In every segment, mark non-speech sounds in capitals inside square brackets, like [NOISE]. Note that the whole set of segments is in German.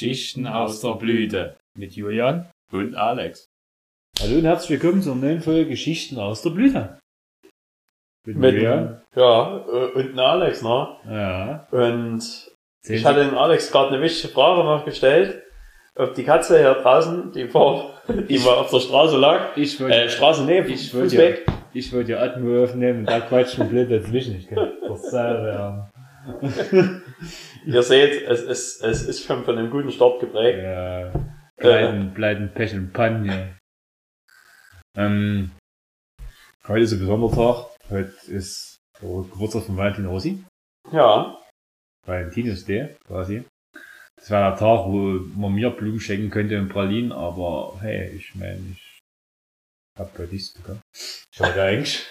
Geschichten aus der Blüte mit Julian Und Alex. Hallo und herzlich willkommen zur neuen Folge Geschichten aus der Blüte. Mit, Mit Julian. Ja, äh, und Alex, ne? Ja. Und Sehen ich hatte den Alex gerade eine wichtige Frage noch gestellt. Ob die Katze hier draußen, die vor, die mal auf der Straße lag, ich wollte, äh, Straße nee, ich wollte, weg. ich wollte ja Atmo aufnehmen und da quatschen blöd dazwischen. Ich kann das selber, [LAUGHS] Ihr seht, es ist, es ist schon von einem guten Start geprägt. ja. Pleiten, Pleiten, Pech und Pannen hier. Ähm, heute ist ein besonderer Tag. Heute ist der Geburtstag von Valentin Rossi. Ja, Valentinus Day, quasi. Das war der Tag, wo man mir Blumen schenken könnte und Pralinen, aber hey, ich meine, ich hab heute nichts bekommen. Schade eigentlich.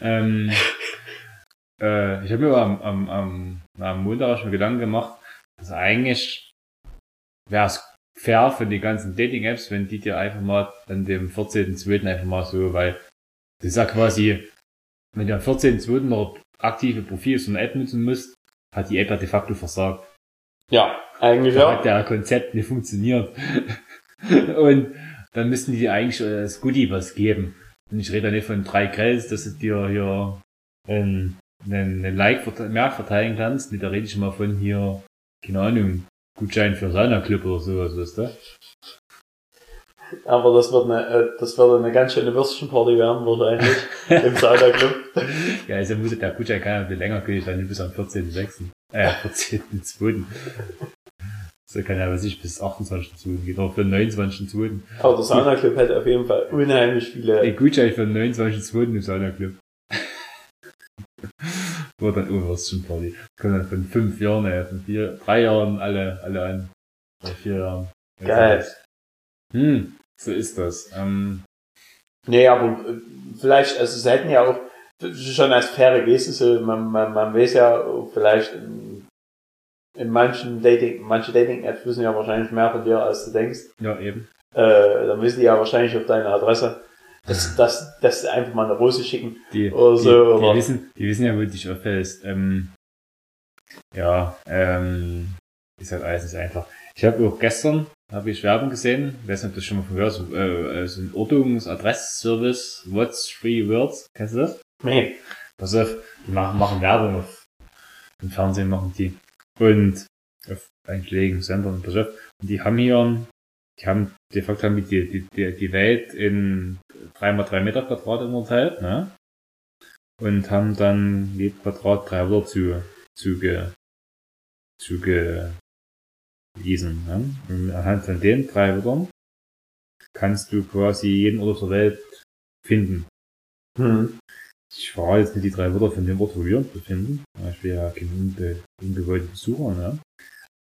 ähm, äh, ich habe mir am, am, am, am Montag schon Gedanken gemacht, dass eigentlich wäre es fair für die ganzen Dating-Apps, wenn die dir einfach mal an dem 14.2. einfach mal so, weil das ist ja quasi, wenn du am 14.2. noch aktive Profil so eine App nutzen musst, hat die App ja de facto versagt. ja, eigentlich Da ja. hat der Konzept nicht funktioniert. [LAUGHS] Und dann müssten die dir eigentlich das Goodie was geben. Und ich rede da nicht von drei Grills, dass du dir hier einen, einen, einen Like mehr verteilen kannst. Nee, da rede ich mal von hier, keine Ahnung, Gutschein für Sauna-Club oder sowas, weißt du? Aber das wird eine, äh, das wird eine ganz schöne Würstchenparty werden, wahrscheinlich. [LAUGHS] Im Sauna-Club. Ja, also muss der Gutschein kann ja ein bisschen länger gültig sein, bis am 14.6. Äh, 14.2. So kann ja, was ich, bis 28.2. geht, oder für den 29.2. Aber der Sauna-Club hat auf jeden Fall unheimlich viele Der Gutschein für den 29.2. im Sauna-Club. Wurde dann Obersten Party. Kommen dann von fünf Jahren, äh, von vier, drei Jahren alle, alle an. Oder vier Jahren. Geil. Hm, so ist das. Ähm, Nee, aber äh, vielleicht, also es hätten ja auch schon als faire Geste, so, man, man, man weiß ja vielleicht in, in manchen Dating, manche Dating-Apps wissen ja wahrscheinlich mehr von dir, als du denkst. ja, eben. Äh, dann wissen die ja wahrscheinlich auf deine Adresse, dass, dass, dass sie einfach mal eine Rose schicken. Die, Oder die, so, die, oder- wissen, die wissen ja, wo du dich auffällst. Ähm, ja, ähm, ist halt alles nicht einfach. Ich habe auch gestern habe ich Werbung gesehen, ich weiß nicht, ob du das schon mal von gehört hast, äh, so ein Ortungs-Adressservice, What's Three Words, kennst du das? Nee. Pass auf, die machen, machen Werbung auf im Fernsehen machen die. Und auf einschlägigen Sendern, pass auf. Und die haben hier, die haben, de facto haben die, die, die, die Welt in 3x3 Meter Quadrat unterteilt, ne? Und haben dann jedem Quadrat drei Wörter zu, zuge, zuge, diesen, ne? Und anhand von den drei Wörtern kannst du quasi jeden Ort auf der Welt finden. Hm. Ich verrate jetzt nicht die drei Wörter von dem Ort, wo wir uns befinden. Ich bin ja kein unbe unbewohnter Besucher, ne?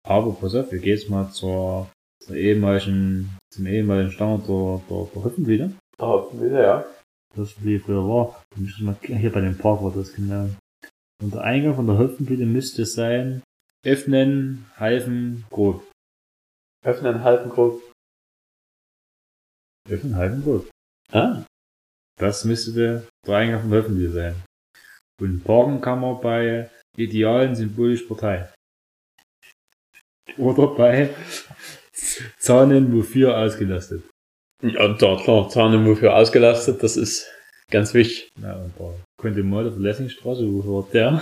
Aber pass auf, wir gehen jetzt mal zur, zur ehemaligen, zum ehemaligen Standort der, der, der Hüpfenblüte. Hoffen wir, ja. Das wie früher war. Da müsste mal, hier bei dem Park war das genau. Und der Eingang von der Hüpfenblüte müsste sein, öffnen, halfen, grob. Öffnen, halten, grob. Öffnen, halfen, grob. Ah. Das müsste der, der Eingang von der Hüpfenblüte sein. Und parken kann man bei idealen symbolisch Partei. Oder bei Zahnen wofür ausgelastet. Ja, da, klar, wofür ausgelastet, das ist ganz wichtig. Ja, und da konnte mal auf der Lessingstraße, wo war der?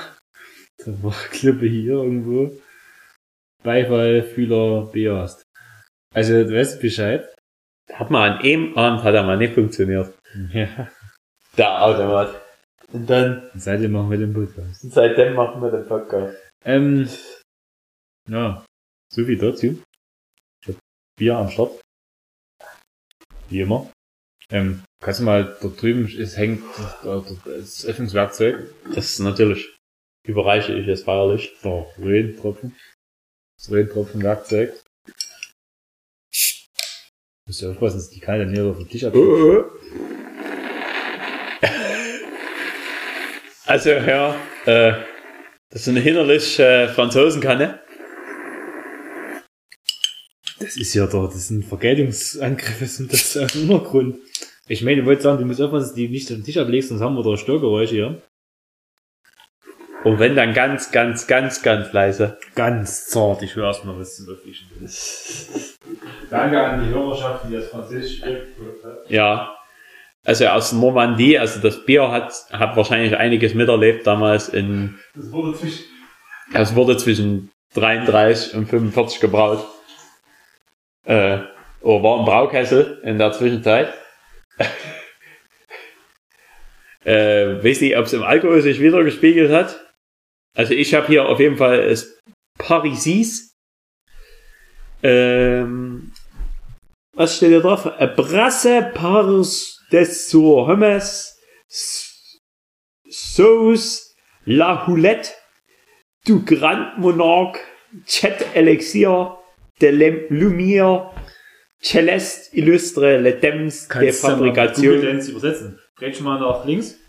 Da war Klippe hier irgendwo. Beifallfühler bejahst. Also, du weißt Bescheid. Hat mal an einem Abend hat er mal nicht funktioniert. Ja. Der Automat. Und dann, Und seitdem machen wir den Podcast. seitdem machen wir den Podcast. Ähm, ja, so viel dazu. Ich hab Bier am Start. Wie immer. Ähm, kannst du mal, da drüben ist, hängt das, Öffnungswerkzeug. Das ist natürlich, überreiche ich es feierlich. Der Röhntropfen. Das Röhntropfenwerkzeug. Musst du aufpassen, dass die keine hier auf den Tisch abschütteln. [LAUGHS] Also, ja, äh, das ist eine hinterlich äh, Franzosenkanne. Das ist ja da, das sind Vergeltungsangriffe, sind das dem Untergrund. Ich meine, ich wollte sagen, du musst aufpassen, dass du die nicht auf den Tisch ablegst, sonst haben wir da Störgeräusche hier. Und wenn dann ganz, ganz, ganz, ganz leise. Ganz zart, ich höre erstmal, was du wirklich. Danke an die Hörerschaft, die das Französisch spricht. Ja. Also aus Normandie, also das Bier hat, hat wahrscheinlich einiges miterlebt damals in, Das wurde zwischen. es wurde zwischen 33 und 45 gebraut. Äh, oder war ein Braukessel in der Zwischenzeit. [LAUGHS] äh, weiß nicht, ob es im Alkohol sich wieder gespiegelt hat. Also ich habe hier auf jeden Fall das Parisis. Ähm, was steht hier drauf? Brasse Pars des sur Hummus S- Sauce La Houlette du Grand Monarque Chet Elixir de Lumière Celeste Illustre Le Temps de Google Fabrikation. Lens übersetzen. Dreh mal nach links.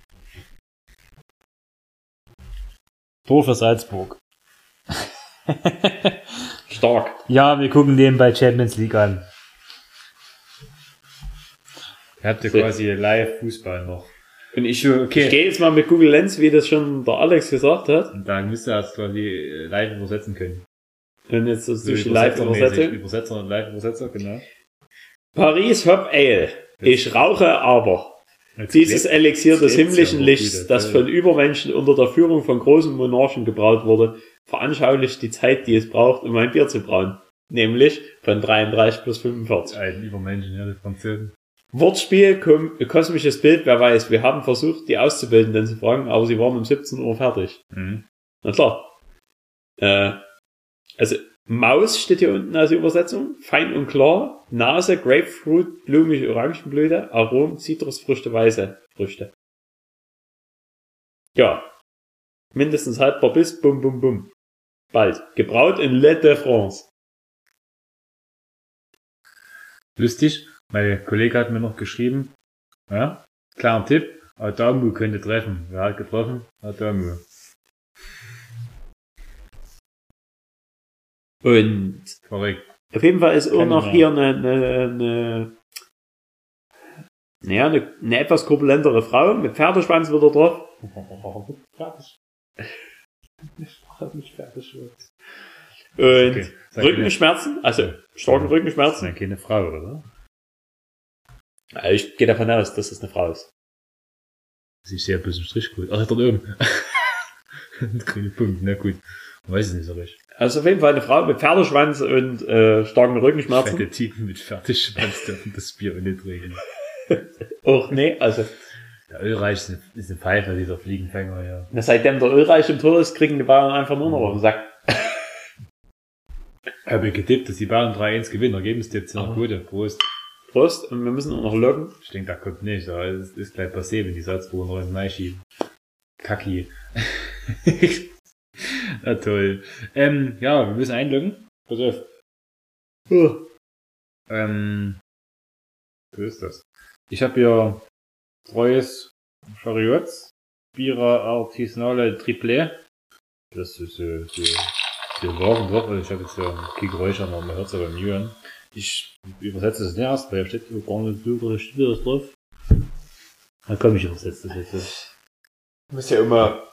Tor für Salzburg. [LAUGHS] Stark. Ja, wir gucken den bei Champions League an. Ihr habt ja quasi live Fußball noch. Und ich, ich Okay. gehe jetzt mal mit Google Lens, wie das schon der Alex gesagt hat. Und da müsst ihr das quasi äh, live übersetzen können. Und jetzt So durch die. Live-Übersetzung. Übersetzer und Live-Übersetzer, genau. Paris Hop Ale. Ich rauche aber. Dieses Elixier des Jetzt himmlischen ja, Lichts, das von Übermenschen unter der Führung von großen Monarchen gebraut wurde, veranschaulicht die Zeit, die es braucht, um ein Bier zu brauen. Nämlich von 33 bis 45. Ein Übermenschen, ja, die Franzosen. Wortspiel, kosmisches Bild, wer weiß. Wir haben versucht, die Auszubildenden zu fragen, aber sie waren um 17 Uhr fertig. Mhm. Na klar. Äh, also Maus steht hier unten als Übersetzung. Fein und klar. Nase, Grapefruit, blumige Orangenblüte, Arom, Zitrusfrüchte, weiße Früchte. Ja. Mindestens haltbar bis, bum, bum, bum. Bald. Gebraut in Le de France. Lustig, mein Kollege hat mir noch geschrieben, ja, kleiner Tipp, Adamu könnte treffen. Wer hat getroffen? Adamu. Und Korrekt. auf jeden Fall ist auch noch hier eine, eine, eine, naja, eine, eine etwas korpulentere Frau mit Pferdeschwanz wieder drauf. [LAUGHS] Fertig. Und Okay. Rückenschmerzen, also starke Das Rückenschmerzen. ist keine Frau, oder? Ja, Ich gehe davon aus, dass das eine Frau ist. Sie ist sehr bisschen Strichcode. Ach, dort oben. [LAUGHS] Grüne Punkt, na gut. Weiß es nicht so recht. Also auf jeden Fall eine Frau mit Pferdeschwanz und äh, starken Rückenschmerzen. Fette Typen mit Fertigschwanz dürfen das Bier nicht trinken. [LAUGHS] Och nee, also Der Ölreich ist eine, ist eine Pfeife, dieser Fliegenfänger, ja. na, seitdem der Ölreich im Tor ist, kriegen die Bayern einfach nur noch auf den Sack. Ich habe getippt, dass die Bayern 3-1 gewinnen. Ergebnistipps sind noch gute. Prost. Prost, und wir müssen auch noch loggen. Ich denke, da kommt nicht, aber es ist gleich passé, wenn die Salzburger noch in den schieben. Kacki. [LAUGHS] Na toll. Ähm, ja, wir müssen einloggen. Pass auf. Oh. Ähm, wo ist das? Ich habe hier treues Chariots, Bira Artisanale Triplé. Das ist äh, so, so Waren doch, ich habe jetzt ja kein Geräusch aber man hört es ja beim Jüren. Ich übersetze es nicht erst, weil steht gar nicht so richtig Schwieriges drauf. Dann komm, ich übersetze das jetzt. Muss ja immer.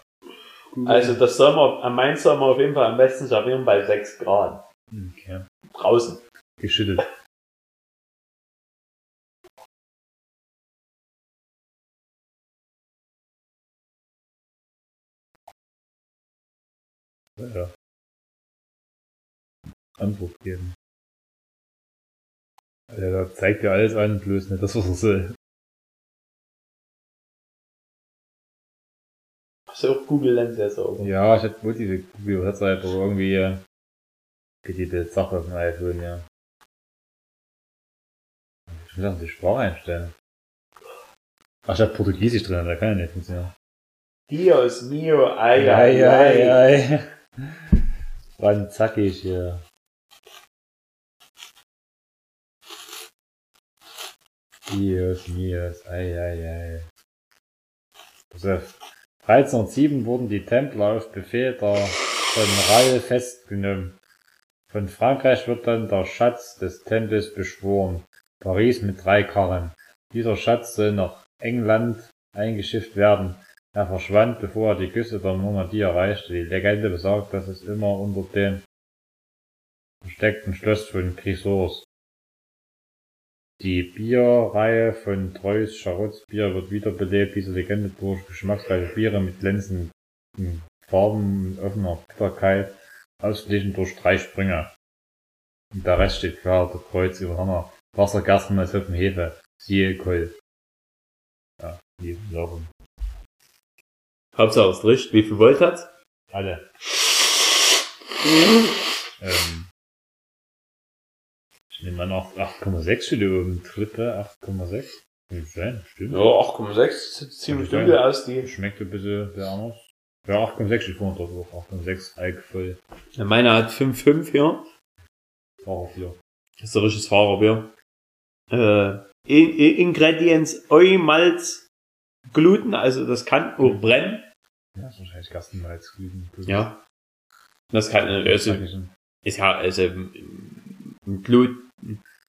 Also das Sommer, am Main Sommer auf jeden Fall am besten servieren bei 6 Grad. Okay. Draußen. Geschüttelt. Ja. Antwort geben. Alter, da zeigt ja alles an, bloß nicht das, was er soll. Hast du auch Google Lens jetzt auch? Ja, ich hatte wohl diese Übersetzer einfach irgendwie äh, geht die die Sache auf iPhone, ja. Ich muss auch die Sprache einstellen. Ach, ich hab Portugiesisch drin, da kann ja nicht funktionieren. Dios mio, ay, ay. ei, ei. Wann zackig hier. Dios mios, ei, ei, ei. Pass auf. 1307 wurden die Templer auf Befehl der General festgenommen. Von Frankreich wird dann der Schatz des Tempels beschworen. Paris mit drei Karren. Dieser Schatz soll nach England eingeschifft werden. Er verschwand, bevor er die Küste der Normandie erreichte. Die Legende besagt, dass es immer unter dem versteckten Schloss von Chrysos. Die Bierreihe von Treus Charotts Bier wird wiederbelebt. Diese Legende durch geschmacksreiche Biere mit glänzenden Farben und offener Bitterkeit, ausgeglichen durch drei Sprünge. Und der Rest steht klar, der Kreuz über Hammer. Wasser, Gerstenmalz, Hopfen, Hefe, siehe Kohl. Ja, die Sachen. Hauptsache es riecht. Wie viel Volt hat's? Alle. ähm, ich nehme an auch 8,6 für die oben. Dritte 8,6. Kann sein, stimmt. Ja, 8,6 sieht ziemlich Ja. dunkel aus, die. Schmeckt ein bisschen sehr anders. Ja, 8,6 steht vorne drauf. auch. 8,6 Alk voll. Ja, Meine hat 5,5 hier. Fahrerbier. Das ist ein richtiges Fahrerbier. Äh, Ingredients Eu, Malz, Gluten, also das kann auch brennen. Ja, ist wahrscheinlich Gerstenmalz. Gluten. Ja. Das kann, also, ist ja, also, Glut,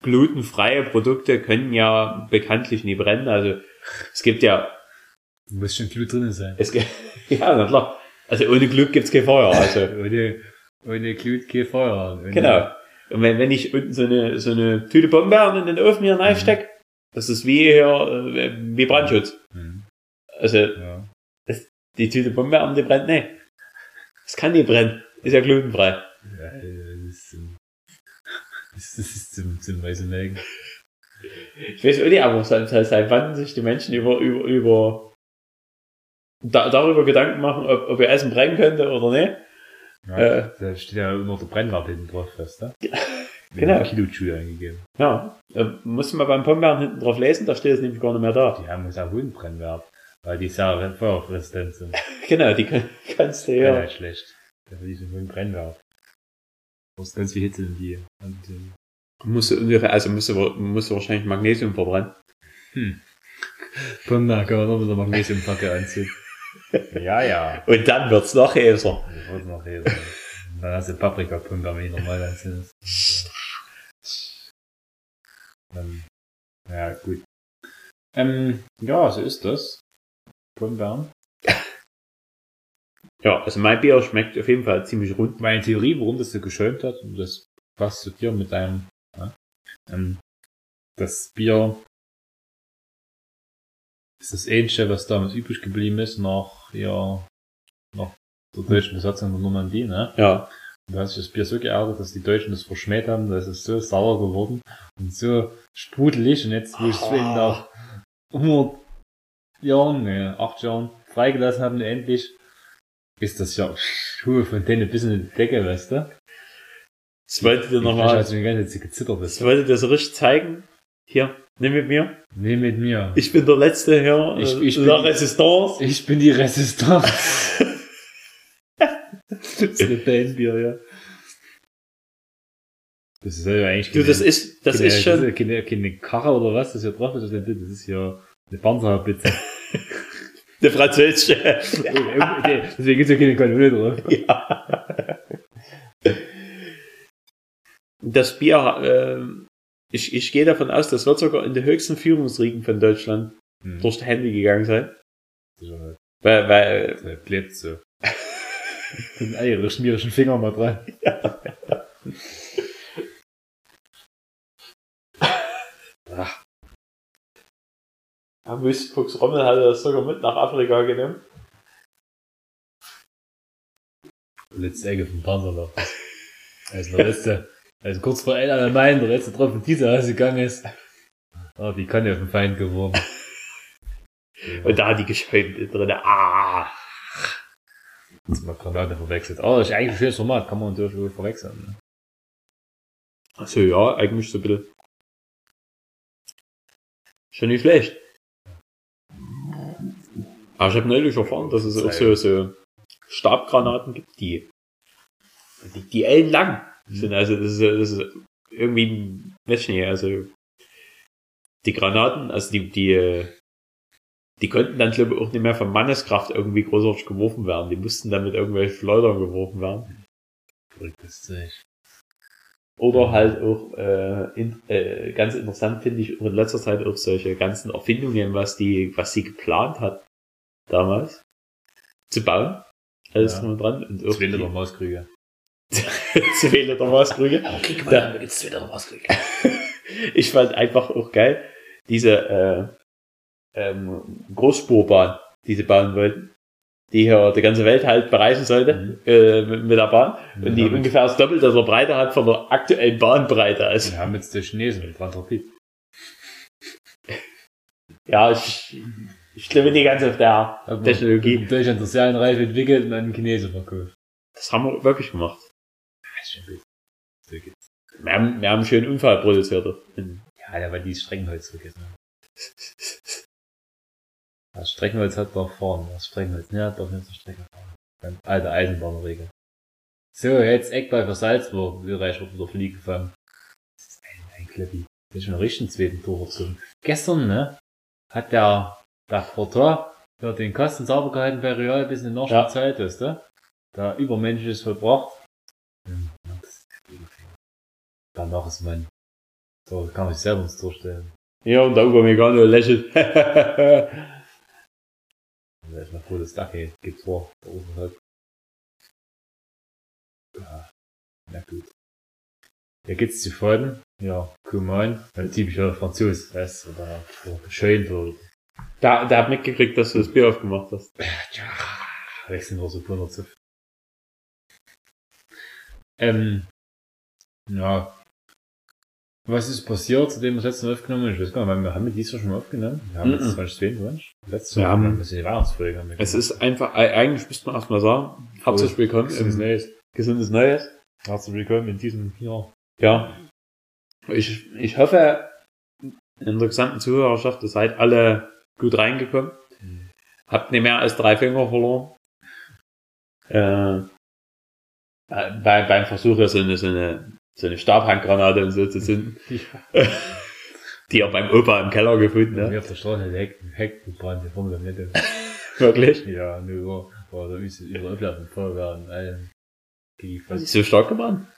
glutenfreie Produkte können ja bekanntlich nie brennen. Also, es gibt ja, Muss schon Glut drin sein. es gibt, [LAUGHS] ja, na klar. Also, ohne Glut gibt's kein Feuer. Also, [LAUGHS] Ohne, ohne Glut kein Feuer. Ohne- genau. Und wenn, wenn ich unten so eine, so eine Tüte Bombeeren in den Ofen hier reinstecke, das ist wie hier, äh, wie Brandschutz. Hm, Also, ja. die Tüte Bombeeren, die brennt nicht. Das kann nicht brennen. Ist ja glutenfrei. Ja, das zum- das ist zum, zum weißen Mägen. Ich weiß auch nicht, aber seit, wann sich die Menschen über, über, über da, darüber Gedanken machen, ob, ob ihr Essen brennen könnte oder nicht. Ja, Äh. da steht ja immer der Brennwert hinten drauf fest, ne? Genau. Kilojoule eingegeben. Ja, musst du mal beim Pombeeren hinten drauf lesen, da steht es nämlich gar nicht mehr da. Die haben einen hohen Brennwert, weil die sehr feuerresistent sind. [LAUGHS] Genau, die kann, kannst du Ja. ja. halt schlecht. Die so einen hohen Brennwert. Hast ganz viel Hitze in die. Und die Musst du also musst du, musst du wahrscheinlich Magnesium verbrennen. Pumba kann man noch mit der Magnesiumpacke anziehen. [LAUGHS] ja, ja. Und dann wird's noch heißer. Ich wollte noch reden. [LAUGHS] Dann hast du Paprikapulver, wenn ich normal anziehen Dann, ja, gut. Ähm, ja, so ist das. Pumbeeren. Ja, also mein Bier schmeckt auf jeden Fall ziemlich rund. Meine Theorie, warum das so geschäumt hat, und das passt zu dir mit deinem, ja, ähm, das Bier ist das Ähnliche, was damals übrig geblieben ist, nach, ja, nach der deutschen Besatzung der Normandie, ne? Ja. Und da hat sich das Bier so geärgert, dass die Deutschen das verschmäht haben, da ist es so sauer geworden und so sprudelig und jetzt, wo ich es Ah. nach 100 Jahren, ne, 8 Jahren freigelassen haben, endlich, ist das ja Schuhe von denen bis in die Decke, weißt du? Das wollte dir nochmal, schon die ganze Zeit gezittert. das Das wollte dir so richtig zeigen. Hier, nimm mit mir. nee, mit mir. Ich bin der Letzte hier. Ich- äh, ich der bin- Resistance. Ich bin die Resistance. Das ist eine Bandbier, ja. Das ist ja eigentlich Du, das ist, das keine, ist schon, keine, keine, keine Karre oder was, das hier drauf ist- das ist ja eine Panzerhaubitze. [LAUGHS] eine französische. [LAUGHS] Deswegen gibt's ja keine Kanone drauf. ja. Das Bier, äh, ich, ich gehe davon aus, das wird sogar in die höchsten Führungsriegen von Deutschland Hm. durch die Hände gegangen sein. Sicherheit. Weil, weil, Das klebt so. Und ihre schmierischen Finger mal dran. ja, Wüstenfuchs Rommel hatte das sogar mit nach Afrika genommen. Letzte Ecke vom Panzerloch. Also der letzte, also kurz vor El Alamein, der letzte Tropfen dieser ausgegangen ist. Ah, die kann ja auf den Feind geworfen. [LAUGHS] Und da hat die geschäumt drin. Ah! Jetzt mal Granate verwechselt. Oh, das ist eigentlich ein schönes Format, kann man natürlich verwechseln. Ne? Also ja, eigentlich so ein bisschen. Schon nicht schlecht. Aber ich habe neulich erfahren, dass es auch so, so Stabgranaten gibt, die, die, die ellenlang sind. Also das ist, das ist irgendwie, weiß ich nicht, also die Granaten, also die, die, die konnten dann glaube ich auch nicht mehr von Manneskraft irgendwie großartig geworfen werden. Die mussten dann mit irgendwelchen Schleudern geworfen werden. Zeug. Oder halt auch äh, in, äh, ganz interessant finde ich auch in letzter Zeit auch solche ganzen Erfindungen, was die, was sie geplant hat damals. zu bauen. Alles Ja. drum und dran. Und auch Zwei Liter die- Mauskrüge. zwei Liter Maßkrüge. krieg mal, Da- da gibt's zwei Liter Mauskrüge. [LAUGHS] Ich fand einfach auch geil, diese äh, ähm, Großspurbahn, die sie bauen wollten, die hier die ganze Welt halt bereisen sollte Mhm. äh, mit, mit der Bahn und die Ja, ungefähr das Doppelte der Breite hat von der aktuellen Bahnbreite. Also, Wir haben jetzt die Chinesen mit Vanderpiet. ja, ich, ich glaube nicht ganz auf der Technologie. In Deutschland der Serienreife entwickelt und an den Chinesen verkauft. Das haben wir wirklich gemacht. So. Wir haben, wir haben einen schönen Unfall produziert. Ja, ja, weil die Streckenholz vergessen haben. Das Streckenholz hat doch fahren. Das Streckenholz ne, hat doch nicht zur Strecke fahren. Alte Eisenbahnregel. So, jetzt Eckball für Salzburg. Österreich wird wieder Fliege gefangen. Das ist ein, ein Klippi. Das ist schon richtig einen zweiten Tor gezogen. Gestern, ne, hat der, der Portor ja den Kasten sauber gehalten bei Real bis in die Ja. Nachspielzeit, ist, ne? Da übermenschliches vollbracht. Der. Danach ist man so, kann sich selber uns durchstellen. Ja, und der Upamecano lächelt. [LAUGHS] Also erstmal froh, dass da geht. Geht vor. Da oben halt. Ja, na gut. Ja, geht's zu folgen? Ja, Kuman. Ein typischer Franzos, weißt du, oder oder schön, oder, der, der hat mitgekriegt, dass du das Bier aufgemacht hast. ja, wechseln wir so 100 Zipf. Ähm, ja. Was ist passiert, seitdem wir das letzte Mal aufgenommen haben? Ich weiß gar nicht, wir haben wir dieses Jahr schon mal aufgenommen? Wir haben jetzt 2022. Letztes Wir Jahr haben- ist die Weihnachtsfolge. Haben wir Es ist einfach, eigentlich müsste man erstmal sagen, herzlich willkommen Gesundes Neues. Gesundes Neues. Herzlich willkommen in diesem Jahr. Ja. Ich, ich hoffe, in der gesamten Zuhörerschaft, ihr seid alle gut reingekommen. Habt nicht mehr als drei Finger verloren. Äh, äh, bei, beim Versuch, ja so eine, so eine, so eine Stabhandgranate und so zu zünden, [LAUGHS] [LAUGHS] die er beim Opa im Keller gefunden Ja. hat. Mir auf der Straße der Heck, Heck gebrannt, hier vorne am Netto. [LAUGHS] Wirklich? Ja, nur, war da ist ihre Ablauf mit Feuerwehr und allem. Die Ist fast so stark gebrannt?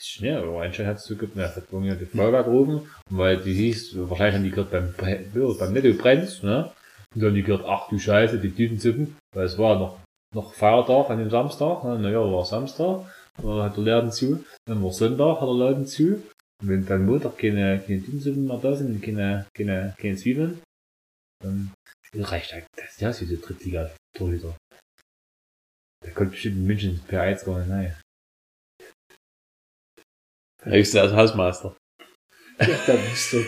Schnell, aber anscheinend hat es so gibt, hat bei mir die Feuerwehr gerufen, weil die hieß, wahrscheinlich haben die gehört beim, ja, beim Netto brennt, ne? Und dann die gehört, ach du Scheiße, die Tütensuppen, weil es war noch, noch Feiertag an dem Samstag, ne? naja, war Samstag, da hat der Laden zu, dann war Sonntag, hat der Laden zu, und wenn dann Montag keine, keine Tütensuppen mehr da sind, keine, keine, keine Zwiebeln, dann reicht halt, das, ja, ist wie der Drittliga-Torhüter. Der kommt bestimmt in München per 1 gar nicht rein. Höchstens als Hausmeister. Ja, da bist du. [LAUGHS]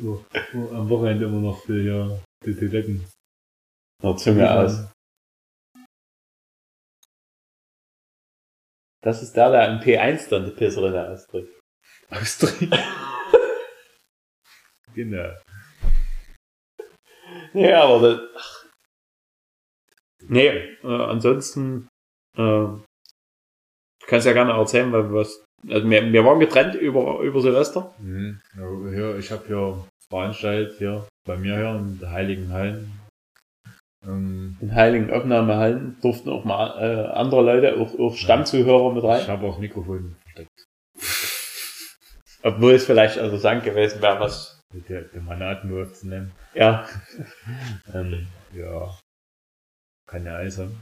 so, so, am Wochenende immer noch für ja, die Toiletten. Der Zunge aus. Das ist der, der im P1 dann die Pisserinne ausdrückt. Ausdrücken. [LAUGHS] genau. Nee, aber das. Nee, äh, ansonsten, äh, kannst ja gerne erzählen, weil was, also wir, wir waren getrennt über, über Silvester. Mhm. Ja, ich habe hier veranstaltet hier bei mir hier in der Heiligen Hallen. Ähm, In heiligen Aufnahmehallen durften auch mal äh, andere Leute, auch, auch Stammzuhörer mit ich rein. habe auch Mikrofon versteckt. [LAUGHS] Obwohl es vielleicht interessant gewesen wäre, was, Mit der, der Manaten aufzunehmen. ja, [LAUGHS] Ähm, ja. Kann ja alles sein.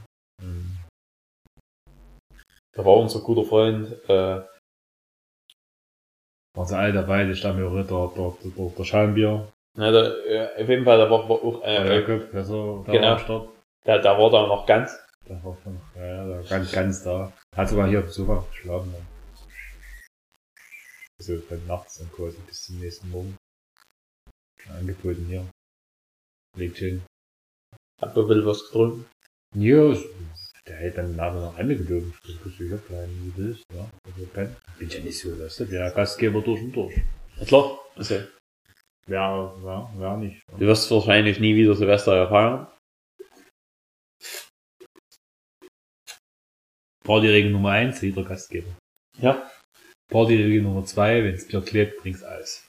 Da war unser guter Freund, äh, alle dabei, die Stammhörer, der, der, der, Schallenbier, na, äh, auf jeden Fall, da war, war auch, der äh, Jakob, der so, da Genau. war Start. der, der war da noch ganz, Der war schon, ja, ja, der war ganz, ganz da. Hat sogar hier auf dem Sofa geschlafen. Dann. Also dann nachts dann quasi bis zum nächsten Morgen. Angeboten hier. Liegt schön. hat ein bisschen was getrunken. Ja, der hält dann nachher noch Ende gelogen. Das kannst du hier bleiben, wie du willst, ja. Also kann, bin ja nicht so, weißt du, der Gastgeber durch und durch. Ja, klar, also, Wer, wer, wer nicht. du wirst wahrscheinlich nie wieder Silvester feiern. Partyregel Nummer eins, jeder Gastgeber. Ja. Partyregel Nummer zwei, wenn's Bier klebt, bring's Eis.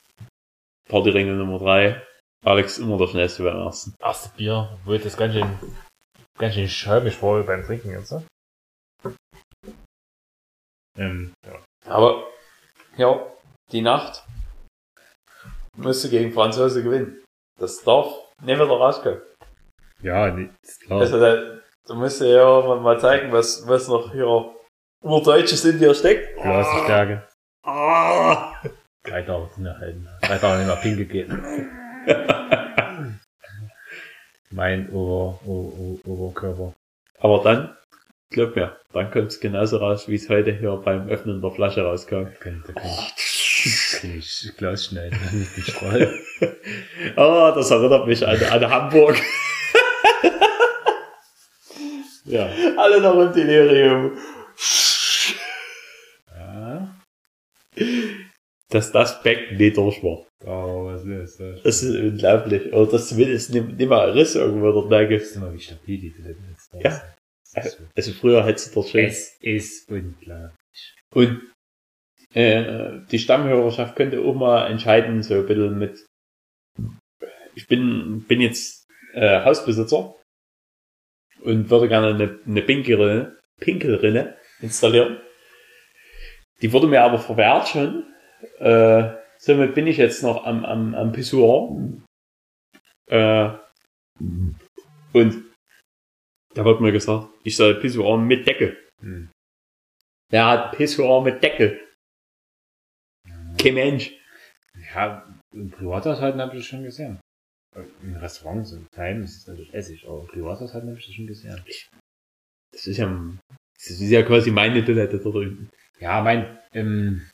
Partyringe Nummer drei. Alex immer der schnellste beim ersten. erste Bier, wo das ganz schön, ganz schön schäumig war beim Trinken jetzt, ne? Ähm, ja. Aber, ja, die Nacht musste gegen Franzose gewinnen. Das darf nicht wieder rauskommen. Ja, nee, ist klar. Also da, da musst du ja mal- zeigen, was, was noch hier Urdeutsches in dir steckt. Glasstärke. Ah. Drei Tage drin halten. Drei Tage nicht mehr pinkel gehen. [LAUGHS] mein Ober, Ober, Oberkörper. Aber dann, glaub mir, dann kommt es genauso raus, wie es heute hier beim Öffnen der Flasche rauskam. Kann, ich- ich Glas schneiden. Nicht den Strahl. [LAUGHS] Ah, das erinnert mich an, an Hamburg. [LAUGHS] Ja. Alle noch im Delirium. Dass das Becken nicht durch war. Oh, was ist das? Das ist unglaublich. Oder dass zumindest nicht, nicht mal ein Riss irgendwo dort da gibt. ist immer, wie stabil die Toiletten jetzt da Ja. sind. Das ist so- Also früher hättest du dort schön. Es ist unglaublich. Und äh, die Stammhörerschaft könnte auch mal entscheiden, so ein bisschen mit. Ich bin, bin jetzt äh, Hausbesitzer und würde gerne eine, eine Pinkelrinne, Pinkelrinne installieren. Die wurde mir aber verwehrt schon. Äh, somit bin ich jetzt noch am, am, am Pissoir. Äh, und da wird mir gesagt, ich soll Pissoir mit Deckel. Hm. Der hat Pissoir mit Deckel. Kein Mensch. Ja, in Privathaushalten habe ich das schon gesehen. In Restaurants und Teilen ist es natürlich Essig, aber in Privathaushalten habe ich das schon gesehen. Das ist ja, das ist ja quasi meine Toilette da drüben. Ja, mein, ähm,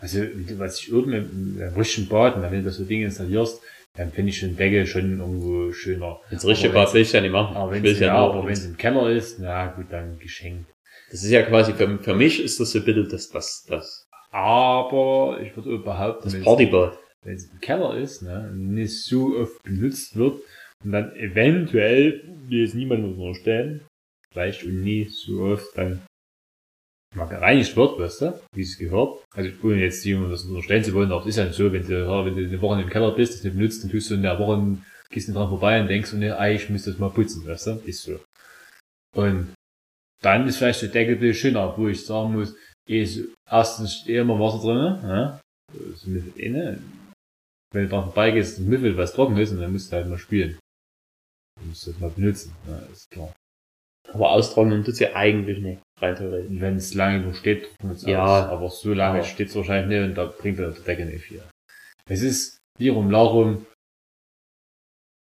also, was ich oben im, im richtigen Bad, wenn du so Dinge installierst, dann finde ich den Deckel schon irgendwo schöner. Das richtige Bad will ich ja nicht machen. Aber wenn es ja aber wenn es im Keller ist, na gut, dann geschenkt. Das ist ja quasi, für, für mich ist das so ein bisschen das, das, das, Aber ich würde behaupten, das es- Partybad. wenn es im Keller ist, ne, nicht so oft benutzt wird und dann eventuell, die jetzt niemand unterstellen, vielleicht und nie so oft dann mal gereinigt wird, weißt du, wie es gehört. Also ohne jetzt jemand das unterstellen zu wollen, aber es ist ja so, wenn du, wenn du eine Woche im Keller bist, das nicht benutzt, dann tust du in der Woche, gehst du dran vorbei und denkst, oh ne, ich müsste das mal putzen, weißt du, ist so. Und dann ist vielleicht der Deckel ein bisschen schöner, wo ich sagen muss, ist erstens eh immer Wasser drin, ne? Das ist inne, wenn du dran vorbeigehst und müffelt was trocken ist, und dann musst du halt mal spielen. Du musst das mal benutzen, ja, ist klar. Aber austrocknen tut's ja eigentlich nicht, rein theoretisch. Wenn es lange genug steht, Ja. aus. Aber so lange steht es wahrscheinlich nicht und da bringt dann der Deckel nicht viel. Es ist Lirum Larum,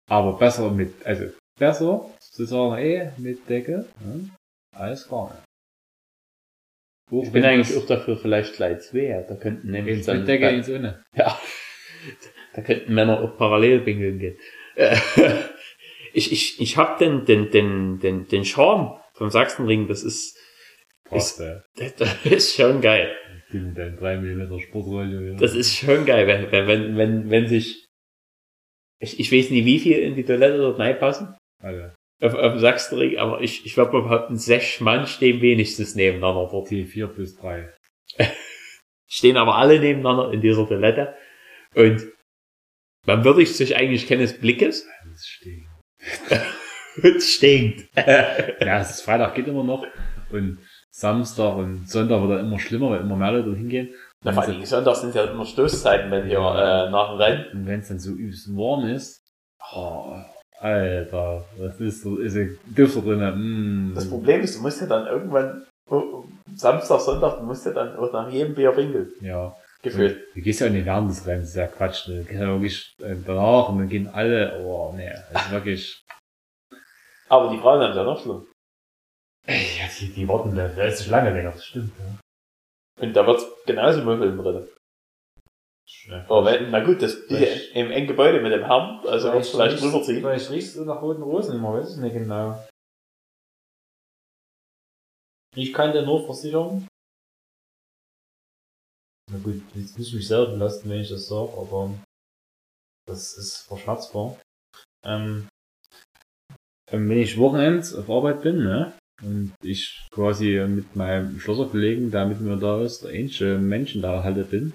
aber besser mit, also besser zu sagen, ey, mit Deckel, ja, alles gar nicht. Auch Ich bin eigentlich auch dafür vielleicht gleich zwei. Da könnten nämlich dann, mit Deckel ins Ohne. ja, [LAUGHS] da könnten Männer auch parallel pinkeln gehen. Äh, [LAUGHS] Ich, ich, ich hab den, den, den, den, den Charme vom Sachsenring, das ist, Ja. [LAUGHS] das ist schon geil. Die mit deinem 3 mm Sportrolle. Ja. Das ist schon geil, wenn, wenn, wenn, wenn, sich, ich, ich weiß nicht, wie viel in die Toilette dort reinpassen, Alle. auf, auf dem Sachsenring, aber ich, ich würde mal behaupten, sechs Mann stehen wenigstens nebeneinander dort. T4 plus 3. Stehen aber alle nebeneinander in dieser Toilette und man würdigt sich eigentlich keines Blickes Das und [LAUGHS] es stinkt. [LAUGHS] Ja, es ist Freitag geht immer noch und Samstag und Sonntag wird dann immer schlimmer, weil immer mehr Leute hingehen. Na, vor allem Sonntags sind ja immer Stoßzeiten, wenn hier Ja. äh, nach dem Rennen. Und wenn es dann so übelst warm ist, oh, Alter, was ist so, ist ein Düfter drin, mm. Das Problem ist, du musst ja dann irgendwann oh, Samstag, Sonntag, du musst ja dann auch nach jedem Bier pinkeln, Ja. gefühlt. Und Du gehst ja in die während des Rennens, das ist ja Quatsch. Du gehst ja wirklich äh, danach und dann gehen alle, oh, nee, das ist wirklich, Aber die Frauen haben ja noch schlimm. Ja, die, die warten da, ist lange länger, das stimmt, ja. Und da wird's genauso müffeln drin. Aber wenn, na gut, das ist ja im engen Gebäude mit dem Herrn, also wird's vielleicht rüberziehen. Vielleicht riechst du nach roten Rosen immer, weiß ich nicht genau. Ich kann dir nur versichern. Na gut, jetzt muss ich mich selber belasten, wenn ich das sage, aber das ist verschmerzbar. Ähm, wenn ich Wochenends auf Arbeit bin, ne? Und ich quasi mit meinem Schlosserkollegen, der mit mir da ist, der einzige Menschen da halt bin.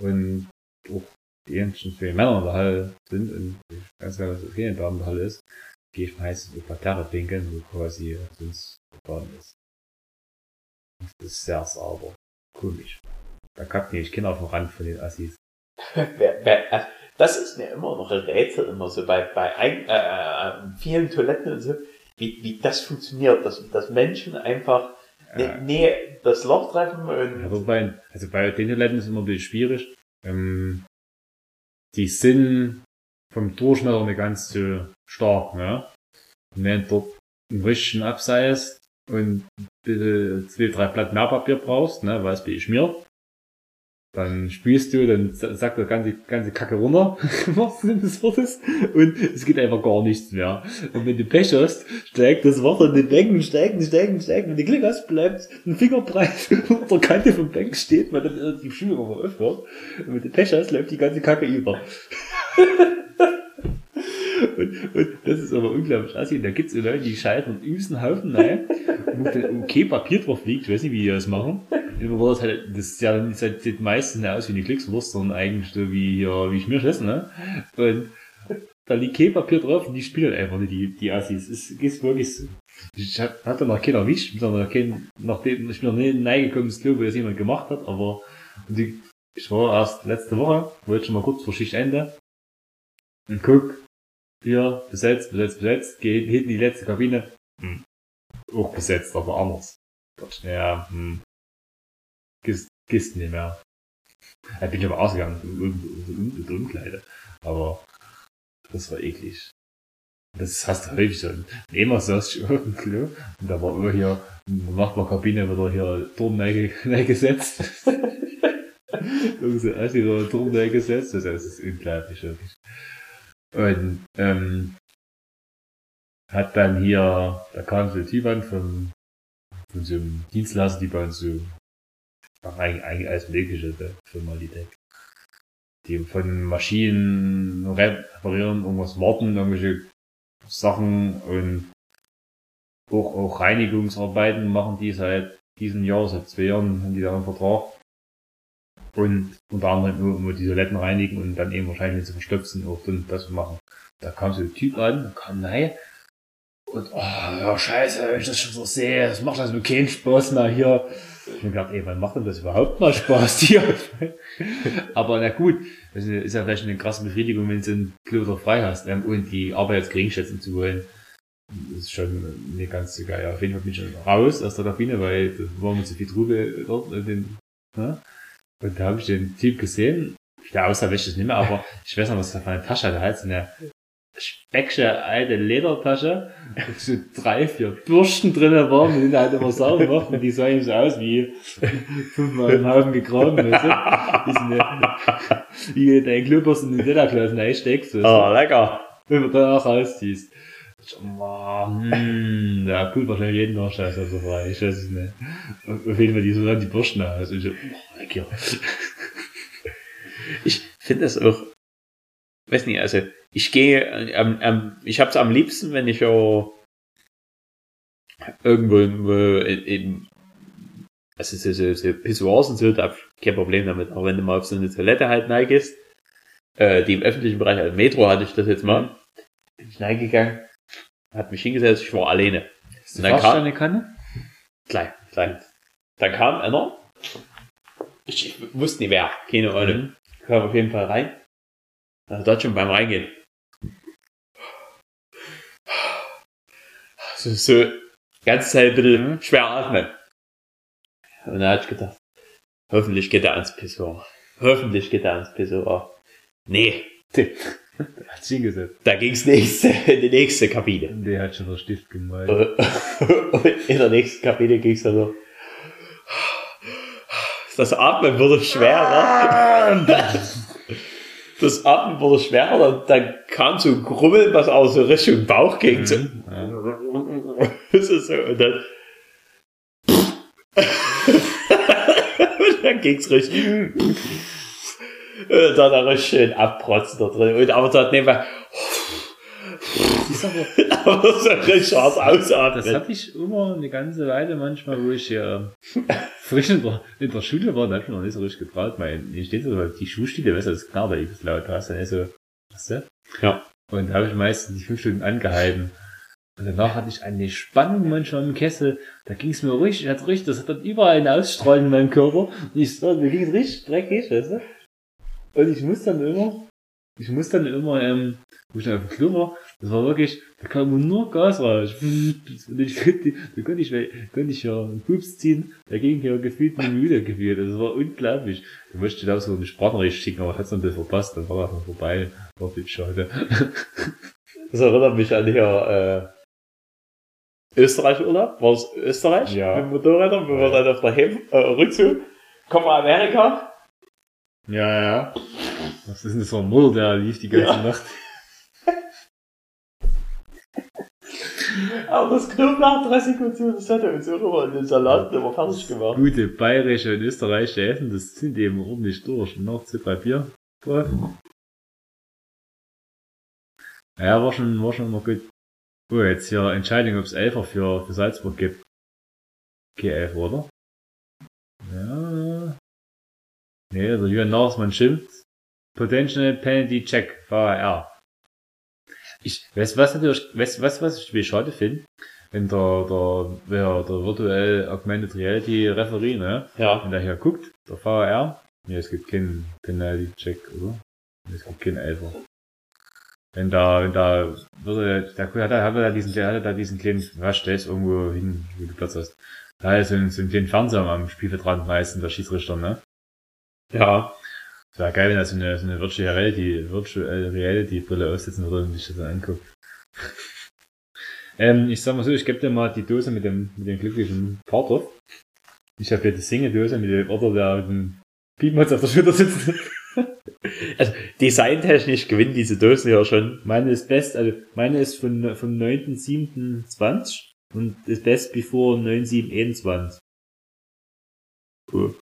Und auch die einzigen zwei Männer in der Halle sind und ich weiß gar nicht, was okay in der Halle ist, gehe ich meistens auf Parterre pinkeln, wo quasi sonst verfahren ist. Das ist sehr sauber. Komisch. Da kackt nämlich Kinder auf den Rand von den Assis. [LAUGHS] äh, das ist mir immer noch ein Rätsel, immer so bei, bei ein, äh, äh, vielen Toiletten und so, wie, wie das funktioniert, dass, dass Menschen einfach Ja. nee, das Loch treffen und Ja, wobei, also bei den Toiletten ist immer ein bisschen schwierig. Ähm, die sind vom Durchmesser nicht ganz so stark, ne? Und wenn du dort einen richtigen abseist und ein bisschen zwei, drei Blatt Mehrpapier brauchst, ne, weil es ein bisschen schmiert, dann spülst du, dann sa- sackt das ganze, ganze Kacke runter, [LAUGHS] im wahrsten Sinne des Wortes, und es geht einfach gar nichts mehr. Und wenn du Pech hast, steigt das Wasser in den Becken, steigt, steigt, steigt. Wenn du Glück hast, bleibt ein Fingerbreit [LAUGHS] unter der Kante vom Becken stehen, weil dann die immer öffnet. Und wenn du Pech hast, läuft die ganze Kacke über. [LAUGHS] Und, und das ist aber unglaublich assi. Und da gibt's Leute, die scheitern übelsten Haufen rein, wo okay Papier drauf liegt. Ich weiß nicht, wie die das machen. War das halt, das ist ja das sieht meistens aus wie eine Glückswurst, sondern eigentlich so wie hier, wie Schmierschnitt, ne? Und da liegt kein Papier drauf und die spielen einfach nicht, die, die Assis. Es ist wirklich so. Ich hatte noch keinen erwischt, sondern kein, nachdem, ich bin noch nicht reingekommen ins Klo, wo das jemand gemacht hat, aber die, ich war erst letzte Woche, wollte schon mal kurz vor Schichtende und guck, hier, besetzt, besetzt, besetzt, geht hinten in die letzte Kabine, hm, auch besetzt, aber anders. Dort, ja, hm, gehst, gehst nicht mehr. Da bin ich aber ausgegangen, so Umkleide, aber das war eklig. Das hast du häufig so. Immer saß ich auf dem Klo und da war immer hier in der Nachbarkabine wieder hier Turm gesetzt. Irgend so Assi wieder Turm gesetzt. Das ist unglaublich, wirklich. Und ähm, hat dann hier, da kam so an von, von so einem Dienstleister, die bei uns so machen eigentlich, eigentlich alles Mögliche für Malitech. Die von Maschinen reparieren, irgendwas warten, irgendwelche Sachen und auch, auch Reinigungsarbeiten machen die seit diesem Jahr, seit zwei Jahren haben die da einen Vertrag. Und unter anderem nur, nur die Toiletten reinigen und dann eben wahrscheinlich zu verstopfen auch dann das machen. Da kam so ein Typ an, kam rein und, oh, ja, scheiße, wenn ich das schon so sehe, das macht also keinen Spaß mehr hier. Ich mir gedacht, ey, wann macht denn das überhaupt mal Spaß hier? [LAUGHS] Aber na gut, das ist ja vielleicht eine krasse Befriedigung, wenn du einen Kilometer frei hast ähm, und die Arbeit jetzt geringschätzen zu wollen. Das ist schon nicht ganz geil. Auf jeden Fall bin ich schon raus aus der Kabine, weil da war mir zu viel Trubel dort. In den, ne? Und da habe ich den Typ gesehen. Der ich das nicht mehr, aber [LAUGHS] ich weiß noch, was er für eine Tasche hatte. Halt so eine specksche alte Ledertasche, wo so drei, vier Bürsten drinnen waren, mit denen er halt immer sauber macht. Und die sahen so aus wie fünfmal im Haufen gegraben. Weißt du? Wie, so eine, wie du dein Klobürsten in den Lederklassen einsteckst. weißt du? Oh, lecker. wenn man danach rausziehst. Oh, hm, ja, gut, wahrscheinlich jeden Tag scheiße so frei, ich weiß es nicht. Auf jeden Fall, die so die Bürsten aus. Und ich so, hier. Ich finde das auch, weiß nicht, also ich gehe, ähm, ähm, ich hab's am liebsten, wenn ich auch irgendwo in, in also so, so, so Pissoirs und so, da hab ich kein Problem damit, aber wenn du mal auf so eine Toilette halt neigest, äh, die im öffentlichen Bereich, also Metro hatte ich das jetzt mal, bin ich reingegangen, hat mich hingesetzt, ich war alleine. Dann kam, eine Kanne? klein, klein. Dann kam einer, ich, ich wusste nicht wer, keine Ahnung, kam auf jeden Fall rein. Also dort schon beim Reingehen. So, so, die ganze Zeit ein bisschen Mhm. schwer atmen. Und da hab ich gedacht, hoffentlich geht er ans Pissoir. Hoffentlich geht er ans Pissoir. Nee, Hat sich hingesetzt. da ging's nächste, in die nächste Kabine. Der hat schon der Stift gemalt. Und [LAUGHS] in der nächsten Kabine ging's dann so. Das Atmen wurde schwerer. Das Atmen wurde schwerer, dann, dann kam so ein Grummeln, was auch so Richtung Bauch ging. So. Ja. [LAUGHS] Das ist so, und dann. [LAUGHS] und dann ging's richtig. Und dann da richtig schön abprotzen da drin. Und aber dort wir, Das ist aber, [LAUGHS] aber so richtig hart das hatte ich immer eine ganze Weile manchmal, wo ich äh, frisch in der, in der Schule war, da hab ich noch nicht so richtig getraut. Mein, hier steht so, die Schuhstile, weißt du, das knarrt ja übelst laut, da hast du dann so, weißt du? Ja. Und da habe ich meistens die fünf Stunden angehalten. Und danach hatte ich eine Spannung manchmal im Kessel. Da ging es mir richtig, ich hatte richtig, das hat dann überall eine Ausstrahlung in meinem Körper. Und ich so, mir ging es richtig dreckig, weißt du? Und ich muss dann immer ich muss dann immer, ähm, wo ich dann auf dem Klo war, das war wirklich, da kam nur Gas raus. [LAUGHS] Und ich konnte, da konnte ich, konnte ich ja einen Pups ziehen, da ging ja gefühlt eine Minute gefühlt. Das war unglaublich. Da möchte ich da so eine Sprachnachricht schicken, aber hat's noch ein bisschen verpasst, dann war das noch vorbei. War viel schade. [LAUGHS] Das erinnert mich an hier, äh, Österreich-Urlaub. War es Österreich? Ja. Mit Motorrädern, wo wir dann auf der Heim, äh, Rückzug, kommen wir Amerika. Ja, ja. Was ist denn das für ein Mutter, der lief die ganze Ja. Nacht? [LAUGHS] Aber das Knoblauchdressing und so, das hat er uns irgendwo in den Salat immer fertig gemacht. Gute bayerische und österreichische Essen, das sind eben ordentlich durch. Noch zwei, drei Bier drauf. Ja, war schon, war schon immer gut. Oh, jetzt hier Entscheidung, ob es Elfer für, für Salzburg gibt. Okay, Elfer, oder? Ja. Nee, der Jürgen Nagelsmann schimpft. Potential Penalty Check, VAR. Ich weiß, was natürlich, weiß, was, was ich wie schade finde, wenn der, der, wer, der virtuell Augmented Reality Referee, ne, Ja. wenn der hier guckt, der VAR, nee, es gibt keinen Penalty Check, oder? Nee, Es gibt keinen Elfer. Wenn da, wenn da, würde, da hat er, hat er da diesen, der hat da diesen kleinen, was stellst irgendwo hin, wo du Platz hast. Da ist so ein, so ein kleinen Fernseher am Spielfeldrand meistens, der Schiedsrichter, ne? Ja. Es wäre geil, wenn er so eine, so eine Virtual Reality, Virtual Reality Brille aufsetzen würde und sich das anguckt. ähm, ich sag mal so, ich gebe dir mal die Dose mit dem, mit dem glücklichen Part drauf. Ich habe hier die Single-Dose mit dem Order, der mit dem Piepmatz auf der Schulter sitzt. [LAUGHS] Also, designtechnisch gewinnen diese Dosen ja schon. Meine ist best, also meine ist von, vom 9.7.20 und ist best before 9.7.21. Cool.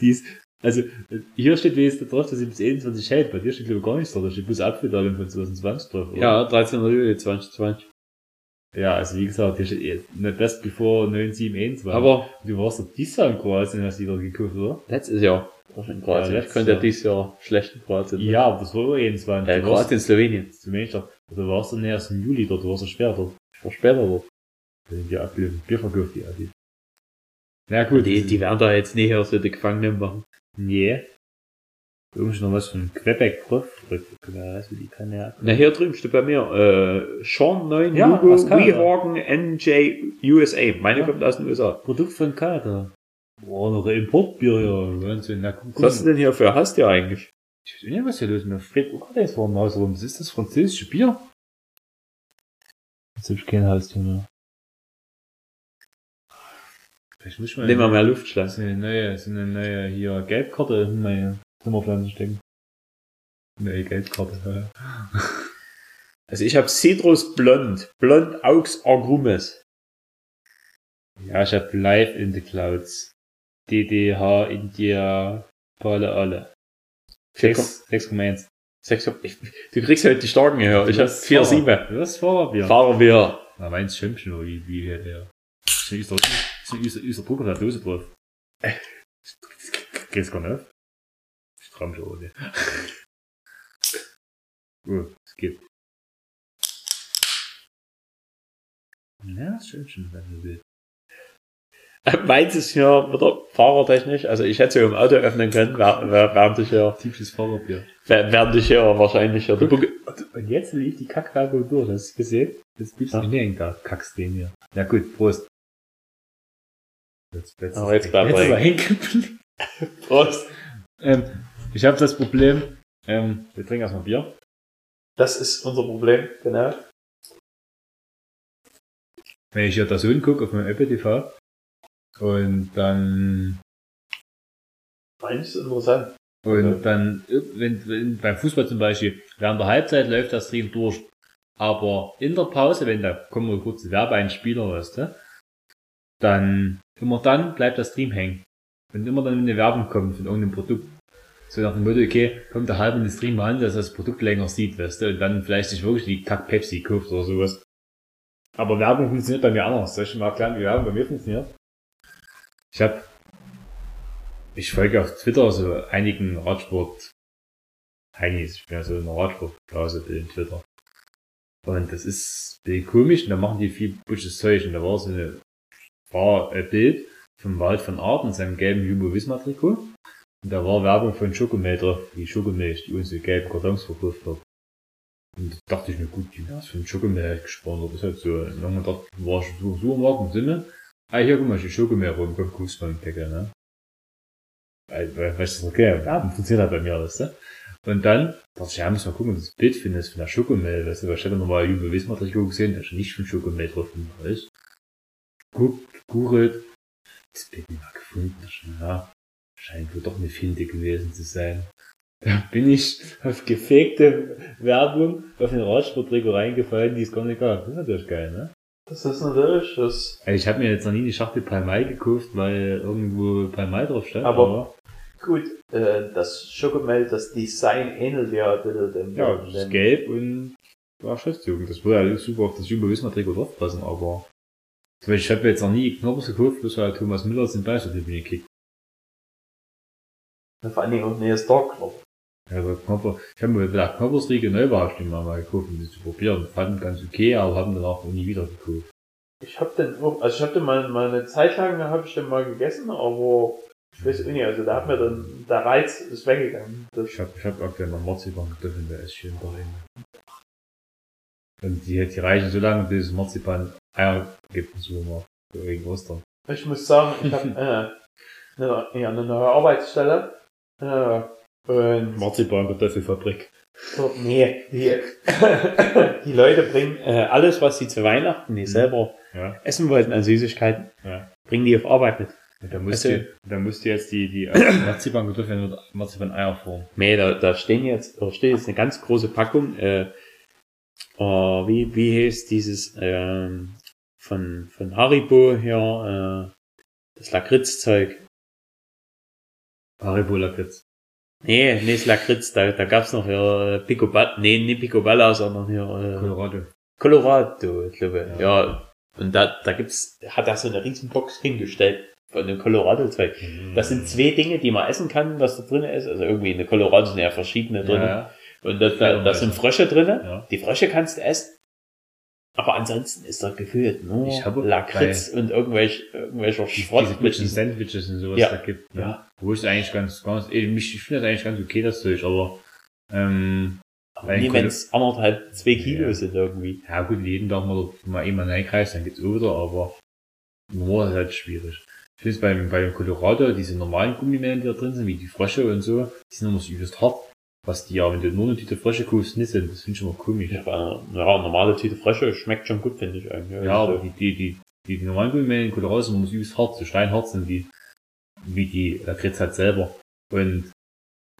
Die ist, also, hier steht wenigstens drauf, dass sie bis 21 hält. Bei dir steht glaube ich gar nichts drauf. Da steht bloß Apfeldatum von 2020 drauf. oder? Ja, 13. Juli 2020. Ja, also wie gesagt, hier steht eh, nicht best before 9.7.21. Aber du warst doch dieses Jahr in Kroatien, hast du wieder geguckt, oder? letztes Jahr. In Kroatien. Ja, ich konnte ja dieses Jahr schlecht in Kroatien. Ja, aber das war über 21. Äh, Du Kroatien, Slowenien. Du meinst doch, du warst dann erst im Juli dort, du warst ja schwer dort. Ich war später dort. Da sind die Abbild, Bier verkauft, die Adi. Na gut. Die, die werden da jetzt nicht hier so die Gefangenen machen. Nee. Irgendwie noch was von Quebec. Ja, also die kann ja. Na, hier drüben steht bei mir, äh, Sean 9 Ja, aus Kanada. Weehawken NJ USA. Meine Ja. kommt aus den USA. Produkt von Kanada. Boah, noch ein Importbier, ja. Wahnsinn. Na, guck, Was hast du denn hier für Hast du eigentlich? Ich weiß nicht, was hier los ist. Mir fehlt auch gerade eins vor dem Haus rum. Was ist das französische Bier? Jetzt hab ich kein Haustier mehr. Vielleicht muss ich mal Nehmen wir mehr das Luftschlag. ist eine neue, so eine neue hier Gelbkarte in meine Zimmerpflanze stecken. Neue Gelbkarte. Also ich habe Citrus Blond. Blond Aux Agrumes. Ja, ich hab Live in the Clouds. DDH India Pale alle. 6, 6,1. Sechs, ich, du kriegst halt die Starken hier. Ich habe Das 4, Fahrer- 7. Das Fahrerbier. Fahren wir. Na, meins schimpft schon, wie, wie der, der. Ist ein User, ist ein User, User Druck auf der Dose drauf. Geht's gar nicht auf? Ich traum schon ohne. Oh, es geht. Ja, das stimmt schon, wenn du willst. Meins ist hier wieder fahrertechnisch. Also ich hätte sie im Auto öffnen können, während ich hier, Typisches Fahrerbier. während ich hier wahrscheinlich hier Bucke, Und jetzt lief die Kackwerbung durch, hast du gesehen? Jetzt bist du Ja. nicht da, kackst den hier. Na gut, Prost. Jetzt, jetzt, Aber jetzt bleibt jetzt ist hängen geblieben. [LAUGHS] Prost. Ähm, ich habe das Problem, ähm, wir trinken erstmal Bier. Das ist unser Problem, genau. Wenn ich hier das Sohn gucke auf meinem Apple TV und dann Eigentlich ist interessant. und Okay. dann wenn, wenn beim Fußball zum Beispiel während der Halbzeit läuft der Stream durch, aber in der Pause, wenn da kommen wir kurz Werbeeinspieler, weißt du, dann immer dann bleibt der Stream hängen. Und immer dann, wenn eine Werbung kommt von irgendeinem Produkt, so nach dem Motto, okay, kommt der halb in den Stream an, dass er das Produkt länger sieht, weißt du, und dann vielleicht sich wirklich die Kack Pepsi kauft oder sowas. Aber Werbung funktioniert bei mir anders. Soll ich mal erklären, wie Werbung bei mir funktioniert? Ich hab, ich folge auf Twitter so einigen Radsport, Heinis, ich bin ja so in einer Radsportblase in Twitter. Und das ist ein bisschen komisch, und da machen die viel busches Zeug, und da war so eine, war ein Bild vom Wald von Art in seinem gelben Jumbo Visma Trikot. Und da war Werbung von Schokometer, die Schokomilch, die uns in gelben Kartons verkauft hat. Und da dachte ich mir, gut, die was für ein Schokomilch das ist halt so. Und dann dachte ich, war ich so Supermarkt im Sinne, ah, hier, guck mal, die Schokomilch rum, komm, guckst mal im ne? Weil, weil, ich das okay, Werbung funktioniert halt bei mir alles, ne? Und dann dachte ich, ja, muss mal gucken, was das Bild findest von der Schokomilch, weißt du, weil ich hätte nochmal Jubel Wismatrikot gesehen, da ist nicht von Schokomilch drauf, ist. Nicht mal gefunden, ja, scheint wohl doch eine Finte gewesen zu sein. Da bin ich auf gefakte Werbung auf den Radsporttrikot reingefallen, die es gar nicht gab. Das ist natürlich geil, ne? Das ist natürlich das. Also ich habe mir jetzt noch nie die Schachtel Palmei gekauft, weil irgendwo Palmei drauf stand. Aber- Gut, äh, das Schokomel, das Design ähnelt ja ein bisschen dem. ja, das ist gelb und war Schriftzug. Das würde ja super auf das Überwissner-Trikot draufpassen, aber zum Beispiel, ich habe jetzt noch nie Knoppers gekauft, bloß weil Thomas Müller den Beistertribüne gekickt. Vor allen Dingen auch näher Dark Club. Also Knopper, ich habe mir bei der Knoppersriege Neubaustelle mal gekauft, um die zu probieren. Fanden ganz okay, aber haben dann auch nie wieder gekauft. Ich hab den auch, also ich hab den mal, mal eine Zeit lang, da habe ich den mal gegessen, aber ich weiß auch nicht, also da hat mir dann, der Reiz ist weggegangen. Das, Ich habe ich hab aktuell noch Marzipan getroffen, der ist schön darin. Und die, die reichen so lange, bis Marzipan Eier gibt im Supermarkt. So Wegen Ostern. ich muss sagen, ich habe [LAUGHS] äh, eine, ja, eine neue Arbeitsstelle. Äh, und Marzipan Kartoffelfabrik. so, nee, die, [LAUGHS] die Leute bringen äh, alles, was sie zu Weihnachten nicht selber Ja, essen wollten an Süßigkeiten, ja. bringen die auf Arbeit mit. Da musst Also- du, da musst du jetzt die, die [COUGHS] Marzipan Kartoffeln und Marzipan Eier formen. Nee, da, da stehen jetzt, da steht jetzt eine ganz große Packung, äh, äh, wie, wie heißt dieses, ähm, von, von Haribo hier, äh, das Lakritzzeug. Haribo Lakritz. Nee, nee, das Lakritz, da, da gab's noch hier äh, Picoballa, nee, nicht Picoballa, sondern hier, äh, Colorado. Colorado, ich glaube, Ja. ja. Und da, da gibt's, hat er so eine riesen Box hingestellt von dem Colorado-Zeug. Das sind zwei Dinge, die man essen kann, was da drin ist. Also irgendwie in der Colorado sind ja verschiedene drin. Ja, Und da, da, da sind Frösche drin. ja. Die Frösche kannst du essen. Aber ansonsten ist da gefühlt nur Ich habe Lakritz und irgendwelch, irgendwelcher Schrott diese mit Sandwiches und sowas Ja. da gibt. Ne? Ja. Wo ich eigentlich ganz, ganz, ich, finde das eigentlich ganz okay, das Zeug, aber, ähm, aber nie, wenn es anderthalb, zwei Kilo Ja. sind irgendwie. ja gut, jeden Tag mal, mal immer reinkreist, dann geht's auch wieder, aber nur ist halt schwierig. Ich finde beim, beim Colorado, diese normalen Gummimellen, die da drin sind, wie die Frösche und so, die sind immer so übelst hart. Was die ja, wenn du nur eine Tüte Frösche kaufst, nicht sind, das finde ich immer komisch. Ja, aber eine ja, normale Tüte Frösche schmeckt schon gut, finde ich eigentlich. Ja, aber die, die, die, die, die normalen Gummimellen Colorado sind immer so übelst hart, so steinhart sind die, wie die Lakritz halt selber. Und,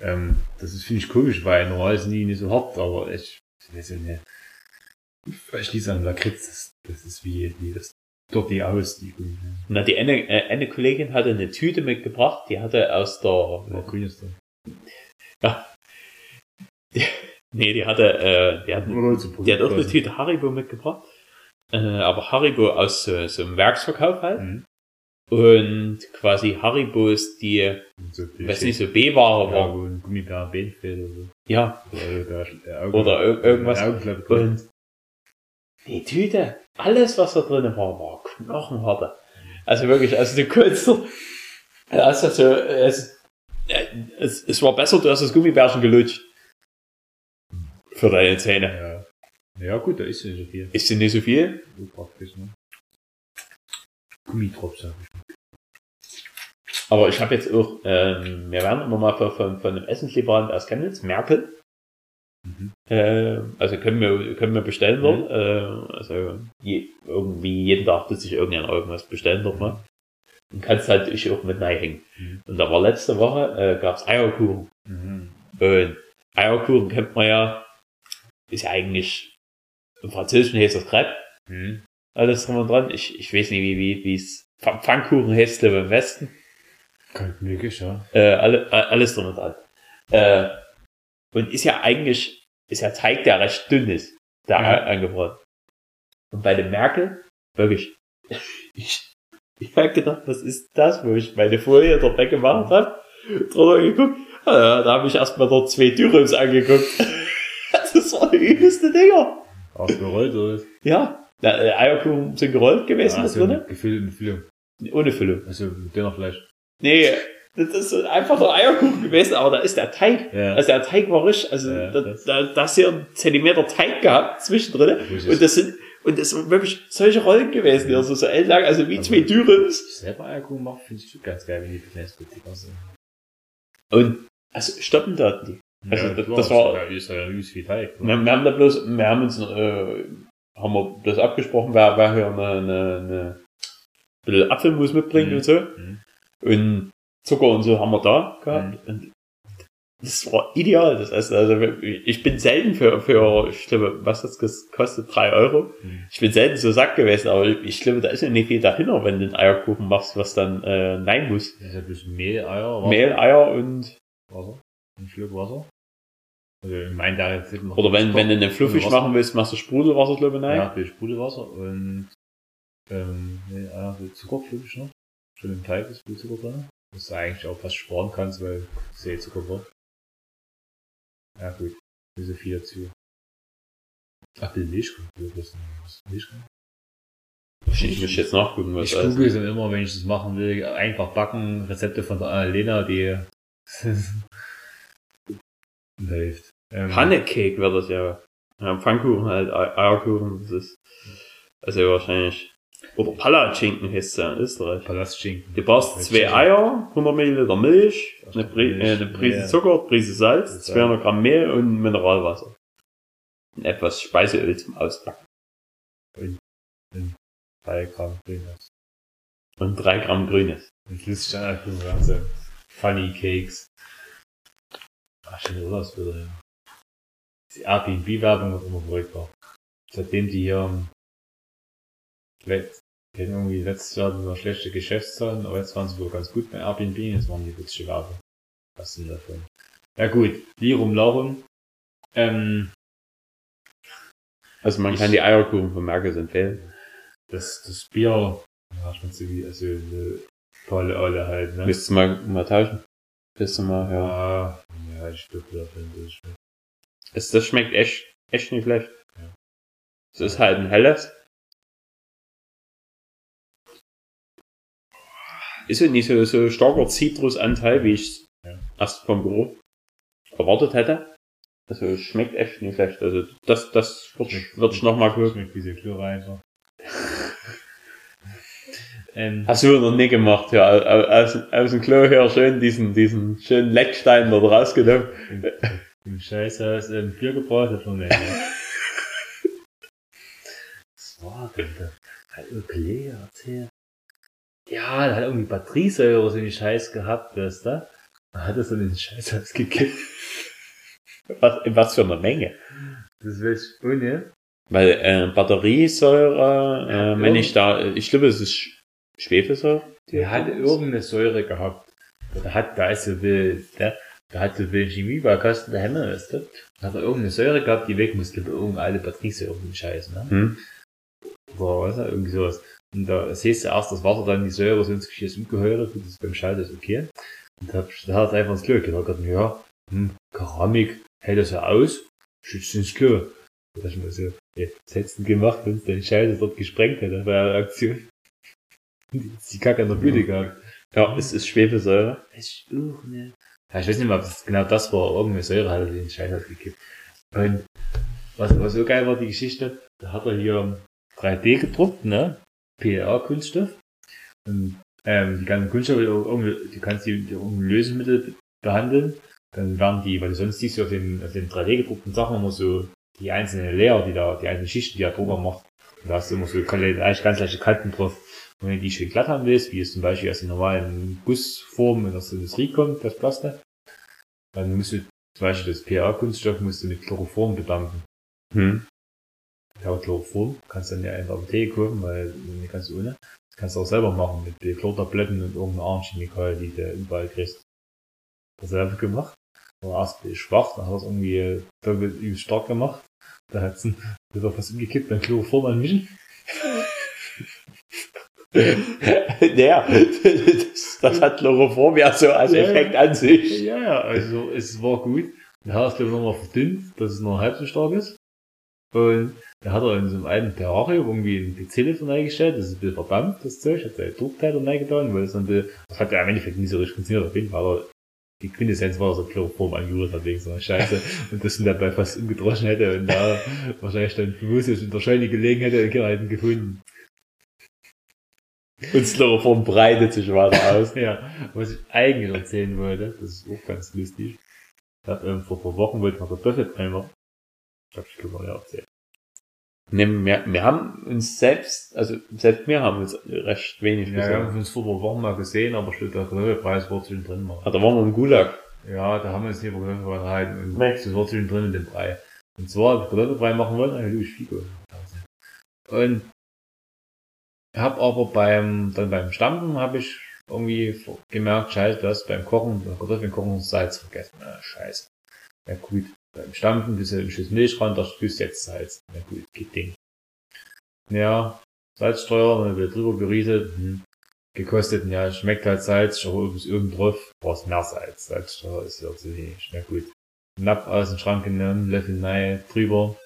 ähm, das ist, finde ich komisch, weil normal sind die nicht so hart, aber ich, weiß ja nicht. Ich schließe an Lakritz, das, das ist wie, wie das dort die aus, die Gummimellen. Na, die eine, äh, eine Kollegin hatte eine Tüte mitgebracht, die hatte aus der, Ja, grün ist [LAUGHS] nee, die hatte, äh, die hat, die hat auch eine Tüte Haribo mitgebracht. Äh, aber Haribo aus so, so einem Werksverkauf halt. Mhm. Und quasi Haribos, die, So weiß nicht, so B-Ware ja, war. wo ein Gummibär Bein fehlt oder so. Ja. Oder, der, Augen, Oder ir- irgendwas. Und die Tüte, alles was da drin war, war knochenharte. Also wirklich, also du konntest, also, also es, äh, es, es war besser, du hast das Gummibärchen gelutscht. Für deine Zähne. Ja. ja gut, da ist ja nicht so viel. Ist sie nicht so viel? So praktisch, ne? Gummitropf, sag ich. Aber ich habe jetzt auch, ähm, wir werden immer mal von, von, einem Essenslieferant aus Chemnitz, Merkel. Mhm. Äh, also können wir, können wir bestellen dort. Äh, also je, irgendwie jeden Tag tut sich irgendjemand irgendwas bestellen dort mal. Und kannst halt ich auch mit reinhängen. Mhm. Und da war letzte Woche, äh, gab's Eierkuchen. Mhm. Und Eierkuchen kennt man ja, ist ja eigentlich, im Französischen heißt das Crepe. Mhm. Alles drum und dran. Ich, ich weiß nicht, wie, wie, wie es Pf- Pfannkuchen heißt, glaube im Westen. Kann möglich, ja. Äh, alle, alles drum und dran. Äh, und ist ja eigentlich, ist ja Teig, der recht dünn ist, da Ja. angebraten. Und bei dem Merkel, wirklich, [LAUGHS] ich, ich habe gedacht, was ist das, wo ich meine Folie dort weggemacht habe, drunter geguckt, ah, ja, da habe ich erstmal dort zwei Dürrums angeguckt. [LAUGHS] [LAUGHS] das waren die übelste Dinger. Ausgerollt oder was? Ja, na, äh, Eierkuchen sind gerollt gewesen Ah, da so drinnen, eine gefüllte Füllung. ohne Füllung. Also Dönerfleisch. Nee, das ist so einfach der Eierkuchen gewesen, aber da ist der Teig. Ja. Also der Teig war richtig, also Ja, da, da, da hast du ja einen Zentimeter Teig gehabt zwischendrin. Und das sind, und das sind wirklich solche Rollen gewesen, die also so ellenlang, also wie zwei Dürums. selber Eierkuchen macht, finde ich schon ganz geil, wenn die Knäsbutiker sind. Und, also stoppen da die. Also das- klar, das war- ja, ist ja Teig. Wir, wir haben da bloß, wir haben uns, äh, haben wir das abgesprochen, wer, wer hier eine, eine, eine bisschen Apfelmus mitbringt Mhm. und so. Mhm. Und Zucker und so haben wir da gehabt. Und das war ideal, das Essen. Also ich bin selten für, für ich glaube, was hat's gekostet? Drei Euro. Mhm. Ich bin selten so satt gewesen, aber ich glaube, da ist ja nicht viel dahinter, wenn du einen Eierkuchen machst, was dann äh, nein muss. Das ist ja bloß Mehl, Eier, Wasser. Mehl, Eier und Wasser. Ein Schluck Wasser. Also, ich meine, da jetzt noch oder wenn, wenn du fluffig Wasser. machen willst, machst du Sprudelwasser, glaube ich, Ja, rein. viel Sprudelwasser und ähm, nee, viel Zucker. Schon im Teig ist viel Zucker drin. Was du eigentlich auch fast sparen kannst, weil es ja eh Zucker wird. Ja, gut. So viel dazu. Ach, die Milch, was ist Milch? Ich muss jetzt nachgucken, was Ich alles. google dann immer, wenn ich das machen will, einfach backen, Rezepte von der Annalena, die [LAUGHS] hilft. Ähm, Pannecake wird das ja. ja Pfannkuchen halt, Ei- Eierkuchen, das ist, also wahrscheinlich, oder Palatschinken heißt es ja in Österreich. Palastschinken. Du brauchst zwei Eier, 100 Milliliter Milch, eine, Pri Milch, eine Prise ja. Zucker, Prise Salz, Salz. 200 Gramm Mehl und Mineralwasser. Und etwas Speiseöl zum Gramm Grünes. Und 3 Gramm Grünes. Und das ist dann einfach so ganze Funny Cakes. Ach, schöne Urlaubsbilder, ja. Die Airbnb-Werbung wird immer verrückter. Seitdem die hier, ähm, die hatten irgendwie letztes Jahr nur schlechte Geschäftszahlen, aber jetzt waren sie wohl ganz gut bei Airbnb, jetzt waren die witzige Werbung. Was sind davon? Ja gut, Lirum Laurum. Ähm, Also man Ich- kann die Eierkuchen von Merkels empfehlen. das, das Bier, ja, schmeckt so wie, also, eine tolle Olle halt, ne? Willst du mal, mal tauschen? Willst du mal, ja. Ja, ja, ich glaube, da finde ich. Es, das schmeckt echt, echt nicht schlecht. Ja. Es ist halt ein helles. Ist ja nicht so, so starker Zitrusanteil, wie ich Ja. erst vom Geruch erwartet hätte. Also schmeckt echt nicht schlecht. Also das, das wird, Schmeckt- wird ich noch mal gucken. Schmeckt wie Chlor einfach. [LAUGHS] ähm, Hast du noch nie gemacht, ja. Aus, aus, dem Klo her schön diesen, diesen schönen Leckstein dort rausgenommen. [LAUGHS] im Scheißhaus ähm, Bier gebraut hat von mir. [LAUGHS] Was war denn da? Hat Ökle erzählt? Ja, da hat irgendwie Batteriesäure so einen Scheiß gehabt, weißt du? Da hat er so den Scheißhaus gekippt. [LAUGHS] Was, in was für eine Menge. Das will ich ohne. Weil äh, Batteriesäure, Ja, äh, wenn ich da, ich glaube, es ist Schwefelsäure. Der hat irgendeine Säure gehabt. Da hat, da ist so will, der, da hat so will Chemiebaukasten der Hämmer, weißt du? Da hat er irgendeine Säure gehabt, die weg musste, irgendeine alte Batteriesäure und Scheiß, ne? Hm? Oder was, irgendwie sowas. Und da siehst du erst das Wasser, dann die Säure, so ins Geschirr umgeheuert, gut, das ist beim Schalter ist okay. Und da, da hat er einfach ins Klo gedacht, ja, hm, Keramik, hält das ja aus, schützt ins Klo. Da dachte ich mir so, ja, was hättest du gemacht, wenn es deine Scheiße dort gesprengt hätte bei der Aktion? Die die Kacke an der Bühne gehabt. Ja, es ist Schwefelsäure. Ich auch nicht. Ja, ich weiß nicht mehr, ob das genau das war, irgendeine Säure hat er den Scheiß hat gekippt. Und was, was so geil war, die Geschichte, da hat er hier 3D gedruckt, ne? PLA-Kunststoff. Und ähm, die ganzen Kunststoffe, irgendwie, du kannst die, die irgendein Lösungsmittel behandeln. Dann werden die, weil du sonst siehst du auf den, auf den 3D gedruckten Sachen immer so die einzelnen Layer, die da, die einzelnen Schichten, die er drüber macht. Und da hast du immer so ganz leichte Kanten drauf. Und wenn du die schön glatt haben willst, wie es zum Beispiel aus den normalen Gussformen in der Industrie kommt, das Plastik, dann musst du zum Beispiel das PA-Kunststoff musst du mit Chloroform bedanken. Hm. Ja, Chloroform kannst du dann ja in der Apotheke kaufen, weil nicht ganz ohne. Das kannst du auch selber machen mit Chlortabletten und irgendeiner anderen Chemikalie, die du überall kriegst. Das selber gemacht. War erst schwach, dann hat er es irgendwie doppelt übelst stark gemacht. Da hat's ein, da ist auch was umgekippt, dann Chloroform anmischen. [LAUGHS] [LAUGHS] ja, das, das hat Chloroform ja so als Ja, Effekt an sich. Ja, ja, also es war gut. Dann hat er es glaube ich nochmal verdünnt, dass es noch halb so stark ist. Und da hat er in so einem alten Terrarium irgendwie ein PC-Telefon eingestellt, das ist ein bisschen verdampft, das Zeug, hat seine Druckteile reingetan, weil es dann, das hat ja im Endeffekt nicht so richtig funktioniert, auf jeden Fall, aber die Quintessenz war, dass er Chloroform angerührt hat wegen so einer Scheiße [LAUGHS] und das ihn dabei fast umgedroschen hätte und da wahrscheinlich dann bewusst in der Scheune gelegen hätte und hätten gefunden. Und Chloroform breitet sich weiter aus. [LAUGHS] Ja, was ich eigentlich erzählen wollte, das ist auch ganz lustig. Ich hab, ähm, vor ein paar Wochen wollte ich mal Kartoffelbrei machen. Ich hab ich glaube ja erzählt. Ne, wir, wir haben uns selbst, also selbst wir haben uns recht wenig Ja, wir haben uns vor ein paar Wochen mal gesehen, aber steht der Kartoffelpreis war zwischendrin mal. Ah, da waren wir im Gulag. Ja, da haben wir uns hier über Kartoffelbrei unterhalten und Nee. das war zwischendrin in dem Brei. Und zwar, Kartoffelbrei machen wollte, dann durch Figo. Und hab aber beim, dann beim Stampfen habe ich irgendwie gemerkt, scheiße, du hast beim Kochen, beim Kartoffeln Salz vergessen. Na, scheiße. Ja gut, beim Stampfen bist du ein Schuss Milch ran, da du jetzt Salz. Na gut, geht Ding. Ja, Salzsteuer, dann wird drüber gerieselt, hm. gekostet, ja, schmeckt halt Salz, schau bis irgend drauf, brauchst mehr Salz. Salzsteuer ist ja zu wenig. Na gut. Napp aus dem Schrank genommen, Löffel rein, drüber,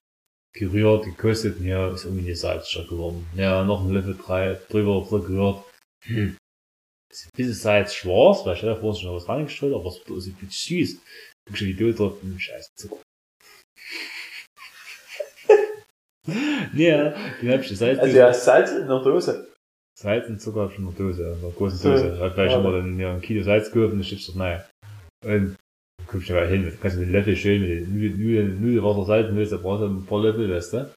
gerührt, gekostet, ja, ist irgendwie Salzsteuer geworden. Ja, noch ein Löffel drei, drüber, drüber gerührt. Hm. Ist ein bisschen Salz schwarz, weil ich da vorhin schon was reingestellt, aber es ist ein bisschen süß. Guck schon die Dose drauf, hm, scheiße Zucker. [LAUGHS] ja, dann hab ich Salz Also ja, Salz in der Dose. Salz und Zucker schon in der Dose, in der großen Dose. Hat gleich immer dann ja, ein Kilo Salz gekauft und dann steht doch rein. Und guckst du mal hin, dann kannst du den Löffel schön mit den Nudeln, Nudelwasser salzen willst, da brauchst du ein paar Löffel, weißt du?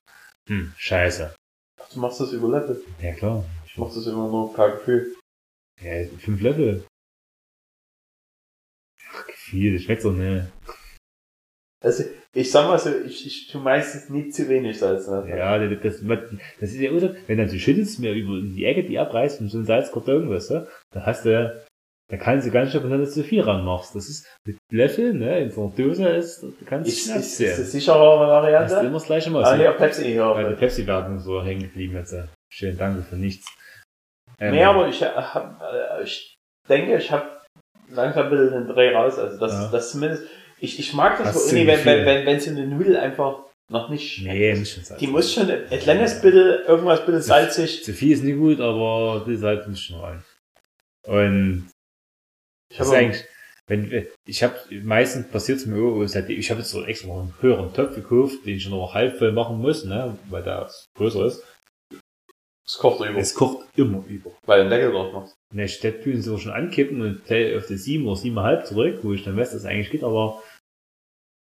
Hm, scheiße. Ach, du machst das über Löffel. Ja klar. Ich mach das immer nur per Gefühl. Ja, fünf Löffel. Ach, viel, das schmeckt doch nicht. Also, ich sag mal so, ich, ich tu meistens nicht zu wenig Salz. Ne? Ja, das, das, das ist ja, oder? Wenn dann du schüttelst mir über die Ecke, die abreißt und so ein Salzkarton, weißt du? Da hast du, da kannst du ganz schön, wenn du zu viel ranmachst. Das ist mit Löffel, ne, in so einer Dose ist, da kannst du Ist, schnaps ist, ist das sichere Hast du Variante? immer das gleiche Mal. Ah, hier, Pepsi Bei der hier. Pepsi-Werbung so hängen geblieben jetzt. äh. Schönen Dank für nichts. Ähm, Nee, aber ich, hab, äh, ich denke, ich habe langsam ein bisschen den Dreh raus. Also das, Ja. das zumindest. Ich, ich mag das so, du irgendwie, wenn, wenn, wenn, wenn so eine Nudel einfach noch nicht schmeckt. Nee, nicht schon Salz. Die muss schon etwas längers bitte, irgendwas bitte salzig. Zu viel ist nicht gut, aber die Salz muss schon rein. Und Ich das habe eigentlich, wenn, ich habe meistens passiert es mir auch, seitdem- ich habe jetzt so extra noch einen höheren Topf gekauft, den ich noch halb voll machen muss, ne, weil der größer ist. es kocht über, Es kocht immer über. weil du den Deckel drauf machst. Ne, tun sie schon ankippen und stell auf die 7 oder 7,5 zurück, wo ich dann weiß, dass es eigentlich geht, aber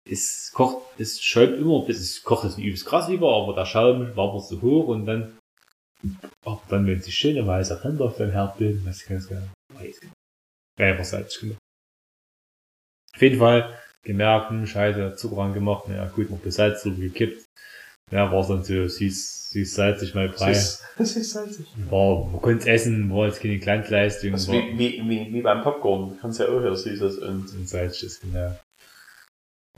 es kocht, es schäumt immer, bis es kocht jetzt nicht übelst krass über, aber der Schaum war so hoch und dann, aber dann, wenn sich schöne weiße Ränder auf dem Herd bilden, was ich ganz gerne weiß. Einfach salzig gemacht. Auf jeden Fall gemerkt, hm, scheiße, Zucker angemacht, na ja, gut, noch das Salz drüber gekippt. Ja, war dann so süß, süß salzig mal ist, das [LAUGHS] ist salzig. War, man konnte es essen, war jetzt keine Kleinleistung. Ist war- wie, wie, wie, wie beim Popcorn. Du kannst ja auch hier Süßes und und Salz ist genau.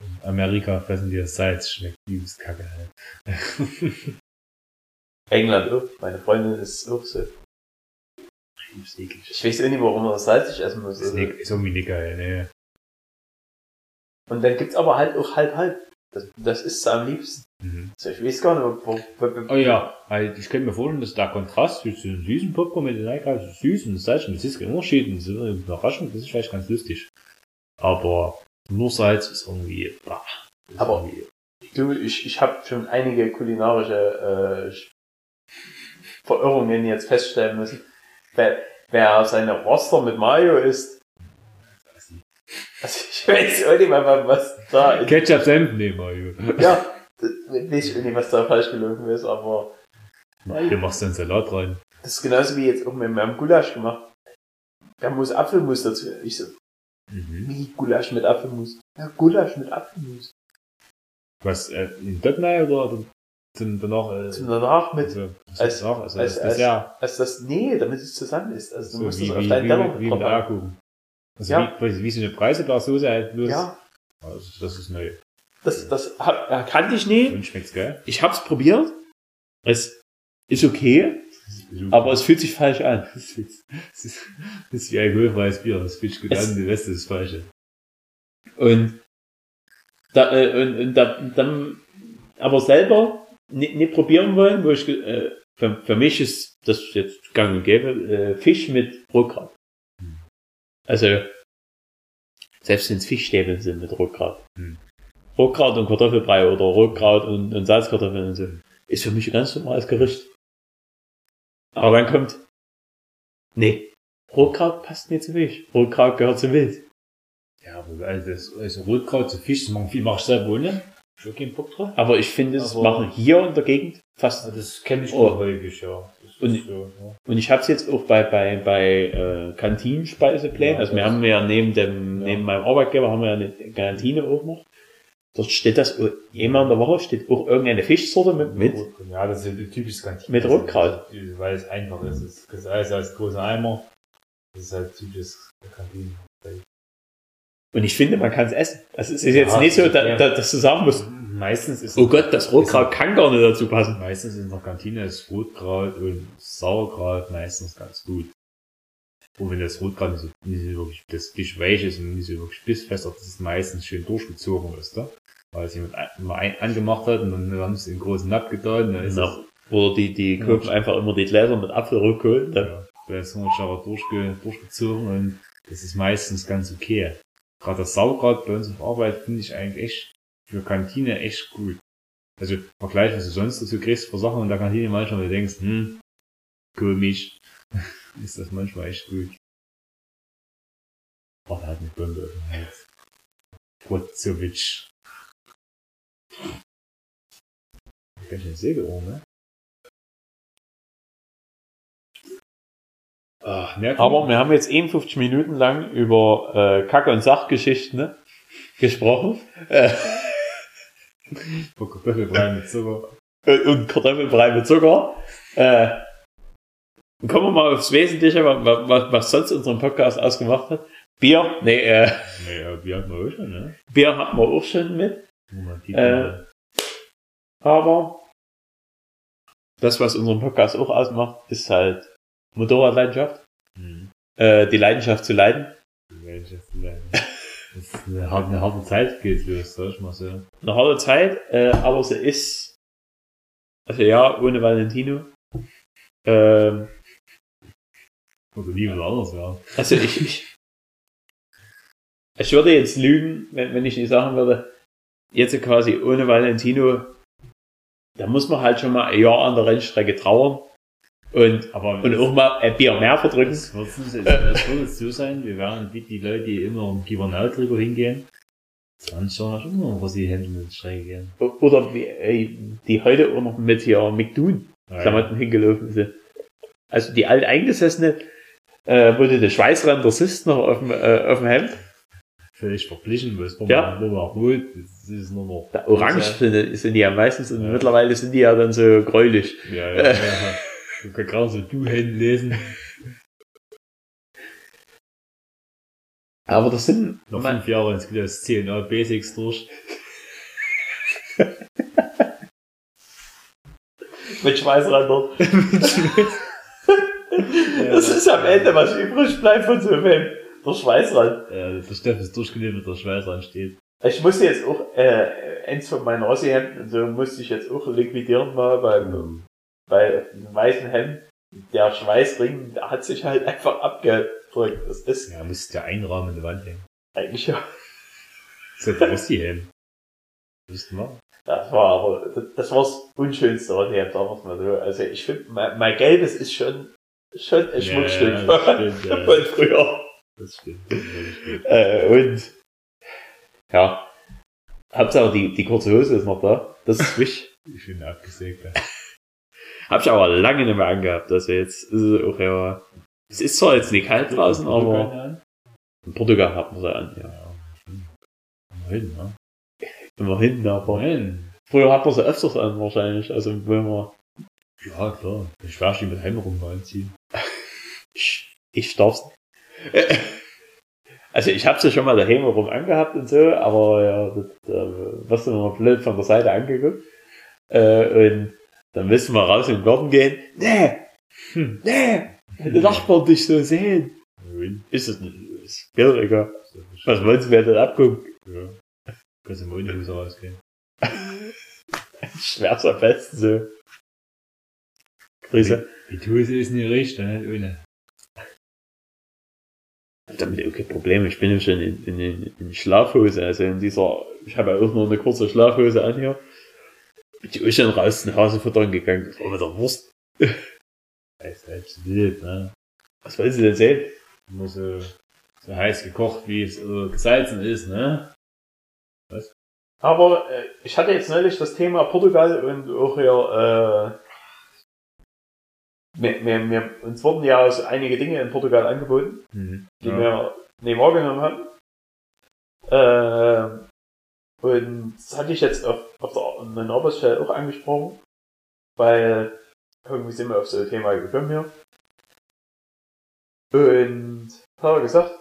In Amerika fressen die das Salz, schmeckt übelst kacke halt. [LAUGHS] England auch. Meine Freundin ist auch so. Übelst eklig. Ich weiß auch nicht, warum man das salzig essen muss. Ist, Also. nicht, ist irgendwie nicht geil, ne. Und dann gibt's aber halt auch halb-halb. Das, das ist am liebsten. Mhm. Also ich weiß gar nicht, wo, wo, wo, Oh ja, halt, ich könnte mir vorstellen, dass der Kontrast zwischen süßen Popcorn mit den Eikalb, so süß und das Salz, das ist kein Unterschied, das ist eine Überraschung, das ist vielleicht ganz lustig. Aber nur Salz ist irgendwie, bah, ist Aber- irgendwie, Du, ich, ich habe schon einige kulinarische äh, Verirrungen jetzt feststellen müssen. Wer, wer seine Roster mit Mayo isst, also ich weiß auch nicht mal, was da ist. Ketchup Senf nehmen, Mario. Ja, weiß ich nicht, was da falsch gelaufen ist, aber Hier machst du einen Salat rein. das ist genauso wie jetzt auch mit meinem Gulasch gemacht. Da muss Apfelmus dazu. Ich so, Mhm. wie Gulasch mit Apfelmus? Ja, Gulasch mit Apfelmus. Was, äh, in Döttnei oder, zum, danach, äh, Zum danach mit, also, als- danach? also, als- das als- also das, nee, damit es zusammen ist. Also du So, musst wie, es auf wie, deinen Teller wie, wie. Also Ja. wie, wie so eine Preiselbeersoße halt bloß. Ja, Also das ist neu. das, das kannte ich nie. Und schmeckt's geil. Ich hab's probiert. Es ist okay, aber es fühlt sich falsch an. [LAUGHS] das ist, das ist, das ist wie alkoholfreies Bier. Das fühlt sich gut Es- an, der Rest ist das Falsche. Und, da, äh, und, und da, dann, aber selber nicht, nicht probieren wollen, wo ich, äh, für, für mich ist das jetzt gang und gäbe, äh, Fisch mit Rotkraut. Also, selbst wenn es Fischstäbel sind mit Rotkraut. Hm. Rotkraut und Kartoffelbrei oder Rotkraut und, und Salzkartoffeln und so. Ist für mich ein ganz normales Gericht. Aber dann kommt, nee, Rotkraut passt nicht zu Fisch. Rotkraut gehört zu Wild. Ja, aber also, das, also Rotkraut zu Fisch, das machen viel mach ich selber ohne. Ich hab keinen Bock drauf. Aber ich finde, es Aber- machen hier in der Gegend fast Also das kenne ich Oh. auch häufig, ja. Das Und- so, ja. Und ich habe es jetzt auch bei bei bei äh, Kantinenspeiseplänen. Ja, also wir das- haben ja neben dem Ja. neben meinem Arbeitgeber haben wir eine Kantine auch noch. Dort steht das einmal in der Woche steht auch irgendeine Fischsorte mit. mit. Ja, das ist ja die typische Kantine. Mit Rotkraut. Weil es einfach ist. Es ist alles als großer Eimer. Das ist halt typisches Kantine. Und ich finde, man kann es essen. Das ist jetzt Ja, nicht so, da, da, dass du sagen musst, Meistens ist oh Gott, das Rotkraut kann gar nicht dazu passen. Meistens in der Kantine ist Rotkraut und Sauerkraut meistens ganz gut. Und wenn das Rotkraut nicht so, nicht so wirklich, das Fisch weich ist und nicht so wirklich bissfest, dass es meistens schön durchgezogen ist, da? Weil es jemand mal ein, angemacht hat und dann haben sie in großen Napf getan, dann ist Ja. Oder die, die kaufen einfach immer die Gläser mit Apfelrückkohl. Dann, ja, da ist noch aber durchge, durchgezogen und das ist meistens ganz okay. Gerade das Sauerkraut bei uns auf Arbeit finde ich eigentlich echt für Kantine echt gut. Also Vergleich, was du sonst dazu kriegst für Sachen in der Kantine manchmal, wo du denkst, hm, komisch, [LAUGHS] ist das manchmal echt gut. Oh, der hat eine Bombe auf dem Hals. Brotzovic. Ganz schön Sägeohr, ne? Ach, aber wir haben jetzt 51 Minuten lang über äh, Kacke- und Sachgeschichten ne, gesprochen. Äh, [LAUGHS] Kartoffelbrei mit Zucker. und und Kartoffelbrei mit Zucker. Äh, kommen wir mal aufs Wesentliche, wa- wa- was, was sonst unseren Podcast ausgemacht hat. Bier, nee, äh, Nee, ja, wir hatten wir auch schon, ne? Bier hatten wir auch schon mit, Äh, aber das, was unseren Podcast auch ausmacht, ist halt Motorradleidenschaft, hm. äh, die Leidenschaft zu leiden. Die Gesellschaft zu leiden. Das ist eine harte, eine harte Zeit geht los, sag ich mal so. Eine harte Zeit, äh, aber sie ist, also ja, ohne Valentino. Ähm, Oder nie was anderes, ja. also ich, ich, ich würde jetzt lügen, wenn, wenn ich nicht sagen würde, jetzt quasi ohne Valentino, da muss man halt schon mal ein Jahr an der Rennstrecke trauern und, Aber und auch mal ein Bier mehr verdrücken. es wird es so sein, wir werden wie die Leute, die immer um Gibernau drüber hingehen, 20 Jahre schon immer über die Hände mit der Strecke gehen. Oder wie, äh, die heute auch noch mit hier McDoon Klamotten hingelaufen sind. Also die alteingesessene, äh, wo du den Schweißränder siehst noch auf dem, äh, auf dem Hemd. Völlig verglichen, weil es Ja. war mal rot, das ist nur noch. Da orange sind, sind die ja meistens und mittlerweile sind die ja dann so gräulich. Ja, ja, ja. [LAUGHS] Du kannst gerade so du Hände lesen. Aber das sind, Noch fünf Jahre ins das CNA Basics durch. [LAUGHS] mit Schweißrändern. [LAUGHS] das ist am Ende, was übrig bleibt von so einem Hemd. Der Schweißrand. Äh, der Steff ist durchgelebt mit der Schweiß steht. Ich musste jetzt auch, äh, eins von meinen Rossi-Hemden und so musste ich jetzt auch liquidieren mal, weil bei einem weißen Hemd, der Schweißring der hat sich halt einfach abgedrückt. Das ist Ja, müsste der Einrahmen in der Wand hängen. eigentlich ja. Das ist ja Rossi Helm. Wüssten wir. Das war aber, das, das war das Unschönste an dem, sagen wir's mal so. Also ich finde, mein, mein Gelbes ist schon, schon ein Schmuckstück Ja, das stimmt, ja. [LAUGHS] von früher. Das stimmt. Das stimmt. Äh, und, ja. Hauptsache die, die kurze Hose ist noch da. Das ist wichtig. Ich bin abgesägt. Hab ich aber lange nicht mehr angehabt. Also jetzt ist es auch ja, es ist zwar jetzt nicht kalt draußen, aber in Portugal hat man sie an, ja. Immerhin, ne? Immerhin, aber Immerhin. früher hat man sie öfters an wahrscheinlich. Also wenn man, Ja, klar. Ich werde die mit Heim rum anziehen. ich, ich darf's nicht. [LAUGHS] Also ich habe sie schon mal daheim rum angehabt und so, aber ja, das, äh, wirst du immer blöd von der Seite angeguckt. Äh, und dann müssen wir raus im Garten gehen. Nee! Hm, nee! Wenn die Nachbarn dich so sehen. Ist es nicht. Ist egal. Was wollen sie mir denn abgucken? Ja. Kannst ohne Hose rausgehen. Schwer's am besten so. Grüße. Die Hose ist nicht richtig, ne? Ohne. Damit okay Problem. Ich bin ja schon in, in, in, in Schlafhose, also in dieser, ich habe ja auch noch eine kurze Schlafhose an hier. Auch schon raus den Hase futtern gegangen. Das war mit der Wurst. Das ist selbst wild, ne? Was wollen Sie denn sehen? Nur so, so heiß gekocht, wie es äh, gesalzen ist, ne? Aber äh, ich hatte jetzt neulich das Thema Portugal und auch hier, äh, mir, mir, mir, uns wurden ja so einige Dinge in Portugal angeboten, Mhm. die Ja. wir nicht wahrgenommen haben. Äh, und das hatte ich jetzt auf, auf der neuen Arbeitsstelle auch angesprochen, weil irgendwie sind wir auf so ein Thema gekommen hier. Und hat er gesagt,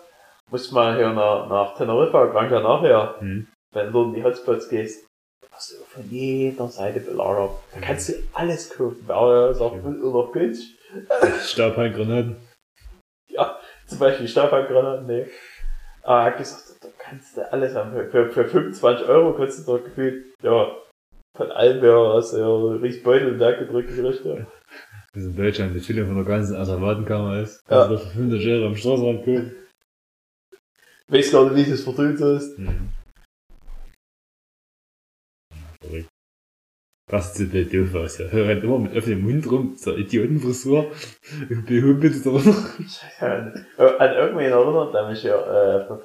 muss mal hier nach, nach Teneriffa, Gran Canaria, Mhm. wenn du in die Hotspots gehst, hast du von jeder Seite belagert. Da kannst du alles kaufen. Wer sagt, Ja. oder günstig. Stabhandgranaten. Zum Beispiel Stabhandgranaten, nee. Aber er hat gesagt, da kannst du alles haben. Für, für, für 25 Euro kannst du dort gefühlt, ja, von allem, wer hast du ja richtig Beutel und da gedrückt gekriegt. Ja. Das ist in Deutschland die Chile von der ganzen Asservatenkammer ist. Ja. Wird für 50 Euro am Straßenrand kaufen. Weiß gar nicht, wie das verdient ist. Mhm. Das sieht der doof aus, ja. Er rennt immer mit offenem Mund rum, so Idiotenfrisur. Und behümpelt da noch. Ja, an an irgendwen erinnert er mich ja, äh, von,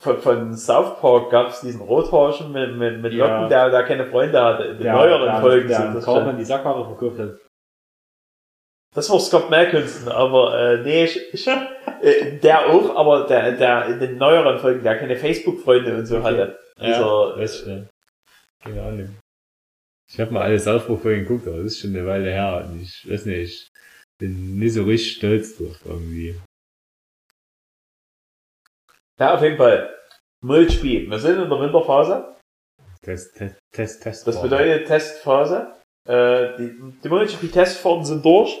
von, von, South Park gab es diesen Rothaarschen mit, mit, mit Ja. Locken, der, der keine Freunde hatte. In den neueren Folgen sind das schon. Carmen die Sackhaare verkauft hat. Das war Scott Malkinson, aber äh, nee, ich, ich, äh, der auch, aber der, der in den neueren Folgen, der keine Facebook-Freunde und so Okay. hatte. Ja, Dieser, weiß ich nicht. Keine Ahnung. Ich habe mal alle Southpaw-Folgen geguckt, aber das ist schon eine Weile her. Und ich weiß nicht, ich bin nicht so richtig stolz drauf irgendwie. ja, auf jeden Fall. Mulchspiel. Wir sind in der Winterphase. Test, Test, Test, Test. Das bedeutet Testphase. Äh, die, die MotoGP-Testfahrten sind durch.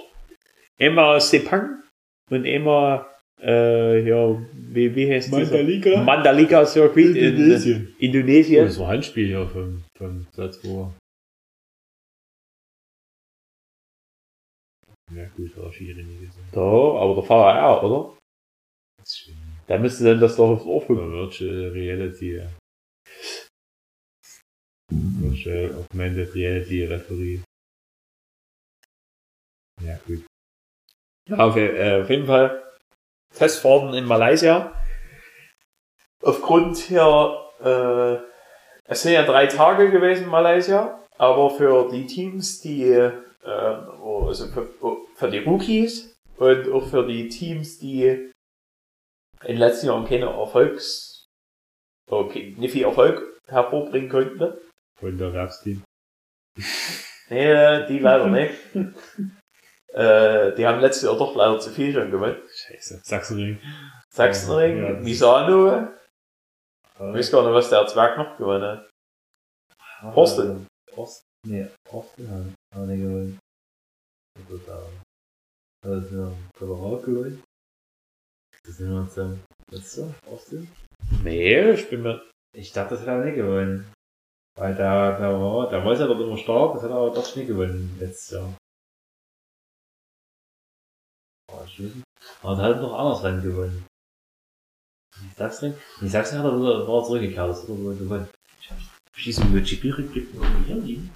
Immer Sepang und immer, äh, ja, wie, wie heißt dieser? Mandalika? Mandalika Circuit in Indonesien. Oh, Indonesien. das war Handspiel hier vom, vom Salzburger. Ja gut, war Schiri nie gesehen. Da, aber der Fahrer auch, oder? Das ist schon Der müsste dann das doch aufs Ohr. Virtual Reality. ja. Virtual Augmented Reality Referee. Ja gut. Ja, auf, äh, auf jeden Fall Testfahrten in Malaysia. Aufgrund hier, äh, es sind ja drei Tage gewesen in Malaysia, aber für die Teams, die, äh, oh, also für, oh, für die Rookies und auch für die Teams, die in den letzten Jahren keine Erfolgs, okay, nicht viel Erfolg hervorbringen konnten. Und der Werksteam. Nee, die leider nicht. [LAUGHS] äh, die haben letztes Jahr doch leider zu viel schon gewonnen. Scheiße. Sachsenring. Sachsenring, Ja, Misano, ich weiß gar nicht, was der Zwerg noch gewonnen hat. Horsten. Horst? Nee, Horsten haben wir nicht gewonnen. Also da. Da ja Colorado gewonnen. Das sind wir zum letzter Horsten. Nee, ich bin mir. Ich dachte, das hat er nicht gewonnen. Weil der, der war, der war ja dort immer stark, das hat er aber doch nicht gewonnen letztes Jahr. Schön. Aber der hat noch anders Rennen gewonnen. Die Sachsenring? Die Sachsenring hat er wieder, war zurückgekehrt, das hat er wohl gewonnen. Ich hab schießen mit GP-Rückblick irgendwie hier liegen.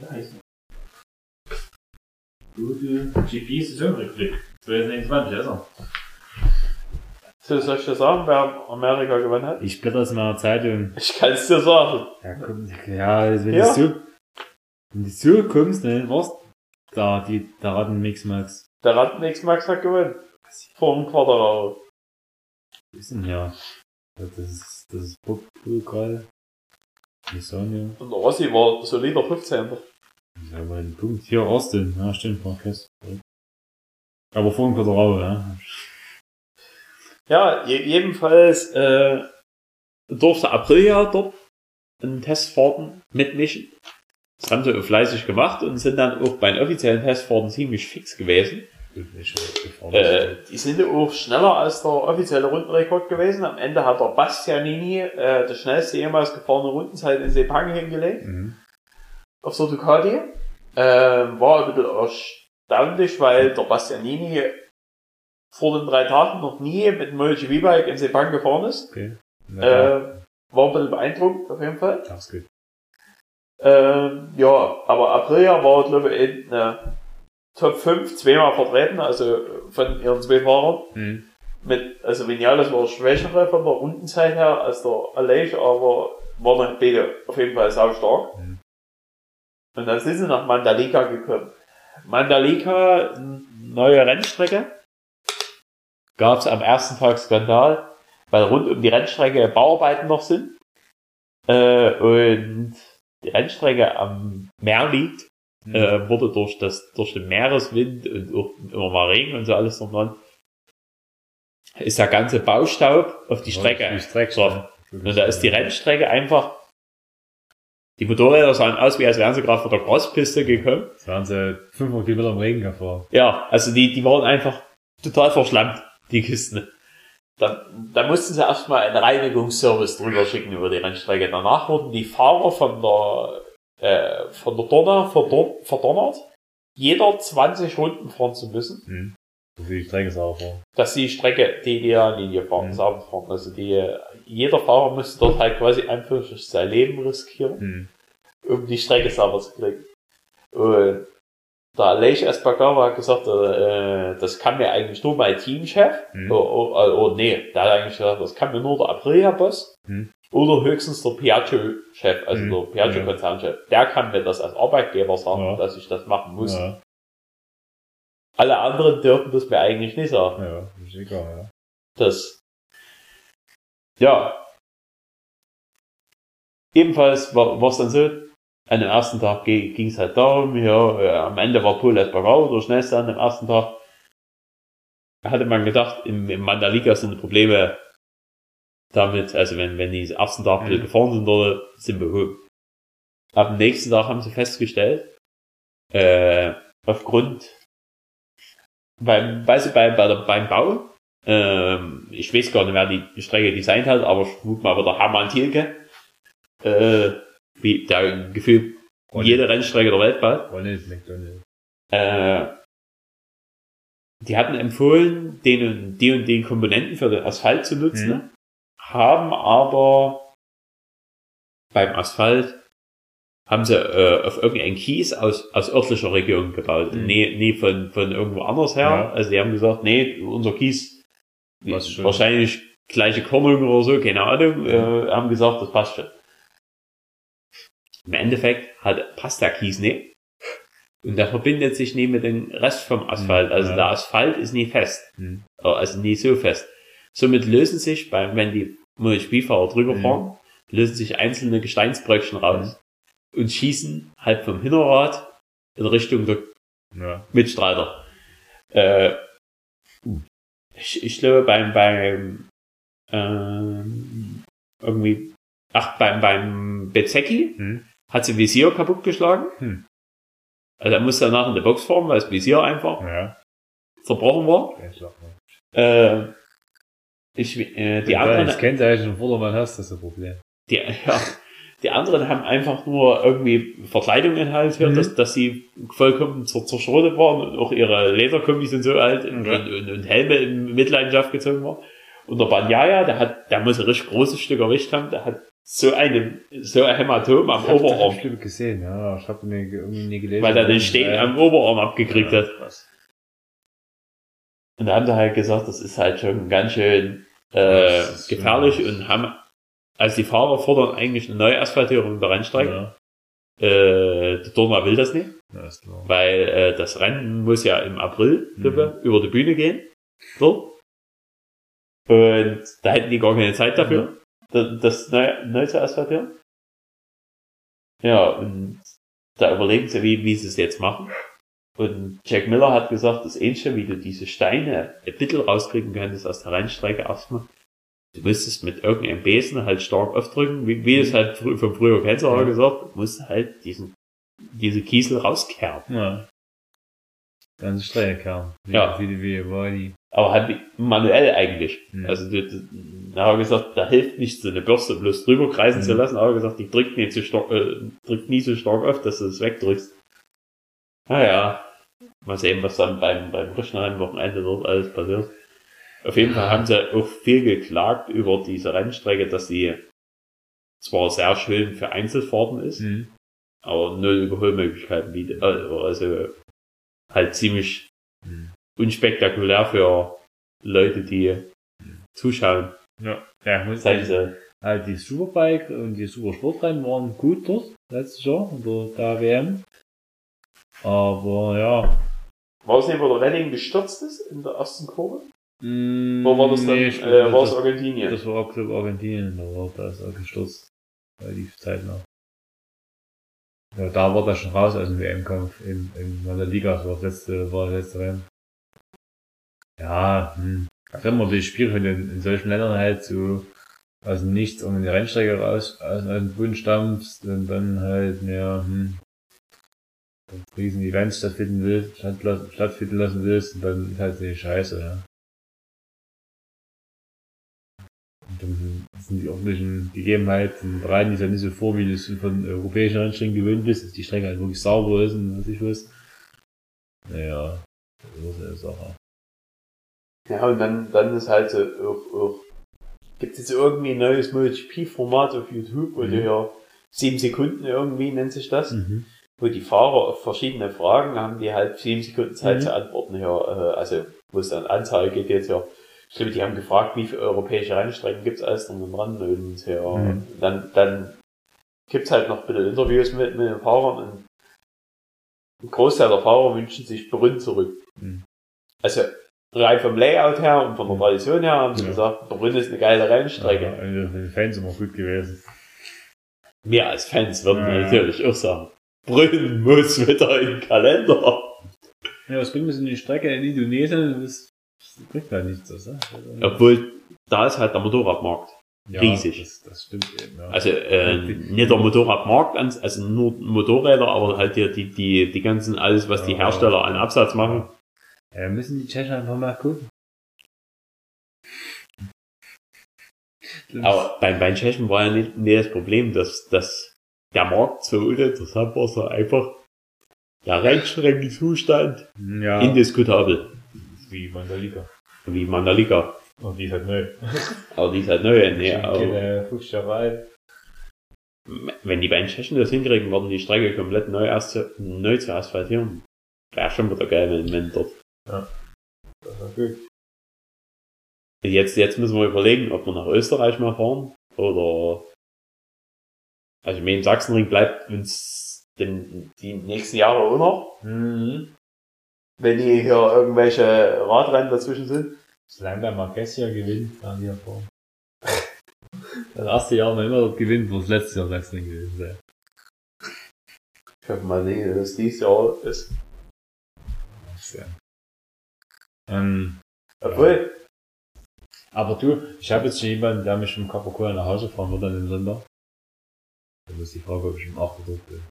Nice. Gute GP-Saisonrückblick. 2021, also. So, soll ich dir sagen, wer Amerika gewonnen hat? Ich blätter es in meiner Zeitung. Ich kann es dir sagen. Ja, komm, ja, wenn Ja. du wenn du so kommst, ne, was? Da, die, da raten Mix Max. Der Randnix Max hat gewonnen. Vor dem Quadraro. Was ist denn ja? Das ist, das ist Pokal. Misonio. Und der Rossi war solider 15. Ich sag mal einen Punkt. Hier, Austin. Ja, stimmt, Marquez. Aber vor dem Quadrao, ja. Ja, je, jedenfalls äh, durfte Aprilia dort in Testfahrten mitmischen. Das haben sie auch fleißig gemacht und sind dann auch bei den offiziellen Testfahrten ziemlich fix gewesen. Äh, die sind auch schneller als der offizielle Rundenrekord gewesen. Am Ende hat der Bastianini äh, das schnellste jemals gefahrene Rundenzeit in Sepang hingelegt. Mhm. Auf der Ducati. Äh, war ein bisschen erstaunlich, weil der Bastianini vor den drei Tagen noch nie mit dem MotoGP-Bike in Sepang gefahren ist. Okay. Äh, war ein bisschen beeindruckend, auf jeden Fall. das geht. Ähm, ja, aber Aprilia war, glaube ich, in äh, Top 5 zweimal vertreten, also von ihren zwei Fahrern. Mhm. Mit, also Vinales war schwächere von der Rundenzeit her als der Aleix, aber waren dann beide auf jeden Fall sau stark. Mhm. Und dann sind sie nach Mandalika gekommen. Mandalika, neue Rennstrecke. Gab es am ersten Tag Skandal, weil rund um die Rennstrecke Bauarbeiten noch sind. Äh, und die Rennstrecke am Meer liegt, Mhm. äh, wurde durch das, durch den Meereswind und auch immer mal Regen und so alles drum dran, ist der ganze Baustaub auf die Strecke. Die Strecke. drauf. Und da ist die Rennstrecke einfach, die Motorräder sahen aus, wie als wären sie gerade von der Crosspiste gekommen. Das waren sie 500 Kilometer im Regen gefahren. Ja, also die, die waren einfach total verschlammt, die Kisten. Da, da mussten sie erstmal einen Reinigungsservice drüber schicken über die Rennstrecke. Danach wurden die Fahrer von der, äh, von der Donner verdon verdonnert, jeder 20 Runden fahren zu müssen, Mhm. So viel Strecke ist auch vor. dass sie die Strecke DDR-Linie fahren, Mhm. sauber fahren. Also die, jeder Fahrer musste dort halt quasi einfach sein Leben riskieren. Mhm. um die Strecke sauber zu kriegen. Und der Aleix Espargaro hat gesagt, äh, das kann mir eigentlich nur mein Teamchef, Mhm. oh, oh, oh, oh, nee, der hat eigentlich gesagt, das kann mir nur der Aprilia-Boss Mhm. oder höchstens der Piaggio-Chef, also Mhm. der Piaggio-Konzernchef. Der kann mir das als Arbeitgeber sagen, Ja. dass ich das machen muss. Ja, Alle anderen dürfen das mir eigentlich nicht sagen. ja, ist egal, ja. Das. Ja. Ebenfalls war es dann so, an dem ersten Tag ging es halt darum, ja, äh, am Ende war Paul Espargaro der schnellste an dem ersten Tag. Da hatte man gedacht, im, im Mandalika sind Probleme damit, also wenn, wenn die ersten Tag Mhm. gefahren sind dort, sind behoben. Ab dem nächsten Tag haben sie festgestellt, äh, aufgrund, beim, weißt du, bei, bei der, beim Bau, ähm, ich weiß gar nicht, wer die Strecke designt hat, aber ich vermute mal wieder Hermann Thielke, äh, wie der Gefühl Und- jede Rennstrecke der Welt baut. Ronald McDonald. Äh, die hatten empfohlen, den und, die und den Komponenten für den Asphalt zu nutzen, Mhm. haben aber beim Asphalt haben sie äh, auf irgendeinen Kies aus, aus örtlicher Region gebaut. Mhm. Nee, nee von, von irgendwo anders her. Ja. Also die haben gesagt, nee, unser Kies wahrscheinlich gleiche Kornung oder so, keine Ahnung, äh, haben gesagt, das passt schon. Im Endeffekt hat, passt der Kies nicht. Und der verbindet sich nie mit dem Rest vom Asphalt. Also Ja. der Asphalt ist nie fest. Mhm. Also nie so fest. Somit lösen sich, beim, wenn die MotoGP-Fahrer drüber Mhm. fahren, lösen sich einzelne Gesteinsbröckchen raus und schießen halt vom Hinterrad in Richtung der Ja. Mitstreiter. Äh, ich, ich glaube beim beim ähm, irgendwie ach beim beim Bezecchi Mhm. Hat sie Visier kaputtgeschlagen. Hm. Also er musste danach in der Box fahren, weil das Visier einfach Ja. zerbrochen war. Äh, ich, äh, die anderen, Das kennt eigentlich schon Vordermann hast, das ist das Problem. die, [LAUGHS] ja, die anderen haben einfach nur irgendwie Verkleidungen halt, Mhm. dass, dass sie vollkommen zer zerschrotet waren und auch ihre Lederkombis und so halt und, Okay. und, und, und Helme in Mitleidenschaft gezogen waren. Und der Banyaya, der hat, der muss ein richtig großes Stück erwischt haben, der hat so eine, so ein Hämatom am Ich Oberarm, das gesehen, ja. Ich habe mir irgendwie nie gelesen. weil er den Stehen am Oberarm abgekriegt ja, hat. krass. Und da haben sie halt gesagt, das ist halt schon ganz schön äh, gefährlich schon- und haben, also die Fahrer fordern eigentlich eine neue Asphaltierung der Rennstrecke. Ja, Äh, der Dorma will das nicht, ja, weil äh, das Rennen muss ja im April Mhm. ich, über die Bühne gehen. So. Und da hätten die gar keine Zeit dafür, da- das neu, neu zu asphaltieren. Ja, und da überlegen sie, wie, wie sie es jetzt machen. Und Jack Miller hat gesagt, das Ähnliche, wie du diese Steine ein bisschen rauskriegen könntest aus der Rennstrecke erstmal. Du müsstest mit irgendeinem Besen halt stark aufdrücken, wie, wie es halt frü von früher kennst du Ja. gesagt, du musst halt diesen, diese Kiesel rauskerben. Ja. ganze Strecke. Wie, Ja. Wie, wie, war die. Aber halt manuell eigentlich. Mhm. Also du, du, da habe ich gesagt, da hilft nicht so eine Bürste bloß drüber kreisen Mhm. zu lassen, aber gesagt, die drückt nicht so stark, äh, drückt nie so stark auf, dass du es wegdrückst. Naja, mal sehen, was dann beim, beim Rüschner Wochenende dort alles passiert. Auf jeden Fall haben sie auch viel geklagt über diese Rennstrecke, dass sie zwar sehr schön für Einzelfahrten ist, Mhm. aber null Überholmöglichkeiten bietet. Also also halt ziemlich Mhm. Unspektakulär für Leute, die zuschauen. Ja. Ja, ich muss Zeigen sagen, sie. halt die Superbike und die Supersportrennen waren gut dort, letztes Jahr, unter der WM. Aber ja. War es nicht, wo der Redding gestürzt ist in der ersten Kurve? Mm, Wo war das dann? nee, äh, war es das, Argentinien? das war Club Argentinien, da war da ist er gestürzt. Relativ zeitnah. Ja, da war er schon raus aus dem WM-Kampf in, in La Liga, das war das letzte, war das letzte Rennen. Ja, hm. Das ist immer natürlich schwierig, wenn in, in solchen Ländern halt so aus dem Nichts um die Rennstrecke raus, aus dem Bund stampfst und dann halt, ja, hm, riesen Events stattfinden willst, statt, stattfinden lassen willst, und dann ist halt die Scheiße, ja. Und dann sind die ordentlichen Gegebenheiten, bereiten die ja nicht so vor, wie du es von europäischen Rennstrecken gewöhnt bist, dass die Strecke halt wirklich sauber ist und was ich weiß. Naja, das ist eine Sache. Ja, und dann, dann ist halt so, auch, auch, gibt es jetzt irgendwie ein neues MotoGP-Format auf YouTube, wo Mhm. du ja sieben Sekunden irgendwie nennt sich das, Mhm. wo die Fahrer auf verschiedene Fragen haben, die halt sieben Sekunden Zeit Mhm. zu antworten. Ja, äh, also, wo es dann Anzahl geht jetzt ja, ich glaube, die haben gefragt, wie viele europäische Rennstrecken gibt es alles drum und dran und ja, Mhm. dann, dann gibt's halt noch bitte Interviews mit, mit den Fahrern und ein Großteil der Fahrer wünschen sich Brünn zurück. Mhm. Also rein vom Layout her und von der Tradition her haben sie Ja. gesagt, Brünn ist eine geile Rennstrecke. Ja, also für die Fans immer gut gewesen. Wir als Fans würden Ja. natürlich auch sagen, Brünn muss wieder in den Kalender. Ja, was bringt mir so eine Strecke in Indonesien? Das, bringt halt nichts, das, ne? Obwohl, da ist halt der Motorradmarkt. Ja, riesig. Das, das stimmt eben, ja. Also äh, nicht der Motorradmarkt, also nur Motorräder, aber halt die, die, die, die ganzen, alles, was die Ja. Hersteller an Absatz machen. Ja, müssen die Tschechen einfach mal gucken. Aber beim, beim Tschechen war ja nicht, nicht das Problem, dass, dass der Markt so uninteressant war, sondern einfach der Rennstreckenzustand ja, indiskutabel, wie Mandalika. wie man da liegt. Aber Und die ist halt neu. [LAUGHS] die ist halt neu. Aber Keine 50 Jahre alt. wenn die beiden Tschechen das hinkriegen, werden die Strecke komplett neu, neu zu asphaltieren. Wäre schon wieder geil, wenn, wenn dort. Das war gut. Jetzt, jetzt müssen wir überlegen, ob wir nach Österreich mal fahren oder. Also, ich meine, Sachsenring bleibt uns denn Die nächsten Jahre auch noch, Mhm. wenn die hier irgendwelche Radrennen dazwischen sind. Solange der Marquez ja gewinnt, die ja vor. Das erste Jahr, wenn immer dort gewinnt, wo das letzte Jahr Sachsen gewesen sein. Ich hoffe mal nicht, dass es dieses Jahr ist. Ja. Ähm, Obwohl, aber du, ich habe jetzt schon jemanden, der mich vom Capricorn nach Hause fahren wird an dem Sonntag. Da ist die Frage, ob ich im 8 Uhr bin.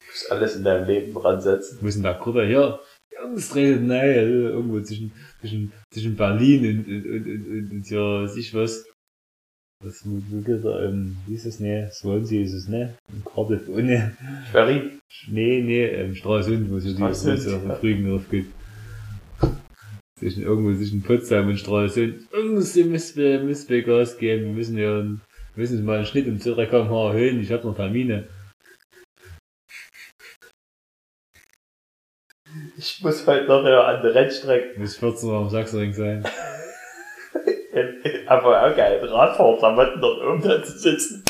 du musst alles in deinem Leben dran setzen. müssen da Kurve hier, Jungs, redet nein, also irgendwo zwischen, zwischen, zwischen Berlin und, und, und, und, und, und hier, sich was. Geht er, ähm, wie ist es, ne, Swansea ist es, ne, und Cardiff ohne, Schwerin. nee, nee, ähm, Stralsund, wo es ja die, wo es auf Frügen drauf geht. Zwischen, irgendwo zwischen Potsdam und Stralsund. Ihr müsst, mir- müsst mir Gas geben, wir müssen ja, wir müssen mal einen Schnitt um 2 km/h erhöhen, ich hab noch Termine. Ich muss heute nachher an der Rennstrecke, Muss 14 Uhr am Sachsenring sein. [LAUGHS] [LAUGHS] aber auch geil, Radfahrklamotten dort oben da zu sitzen.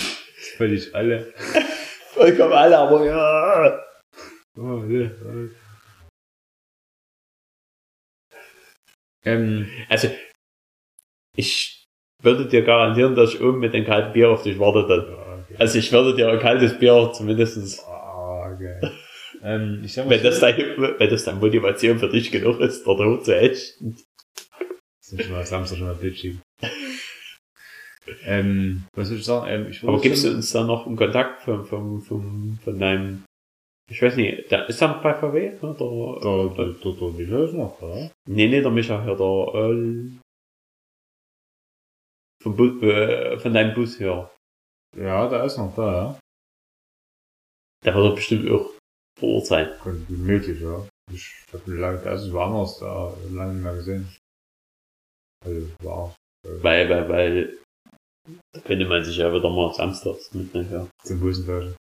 Völlig alle. [LAUGHS] Vollkommen alle, aber ja. Oh, ja. Ähm, Also, ich würde dir garantieren, dass ich oben mit dem kalten Bier auf dich warte dann. okay. Also, ich würde dir ein kaltes Bier zumindestens, Ah, geil. [LAUGHS] ähm, ich sag mal, wenn das, dein, wenn das dann Motivation für dich genug ist, dort hoch zu ächten. Sind schon mal Samstag schon mal bitchig. ähm, was soll ich sagen? Ähm, ich würde Aber gibst du uns dann noch einen Kontakt von, von, von, von deinem Ich weiß nicht, der ist er noch bei VW? Oder? Da, da, da, da, wie ist noch, oder? Nee, nee, der Micha hier, der, äh, vom Bu äh, von deinem Bushörer. Ja, der ist noch da, ja. Der wird doch bestimmt auch vor Ort sein. Könnte möglich, ja. Ich hab lange, also war anders da, lange nicht mehr gesehen. Also, war Weil, weil, weil, da könnte man sich ja wieder mal samstags mitnehmen, ja. zum Hosentausch,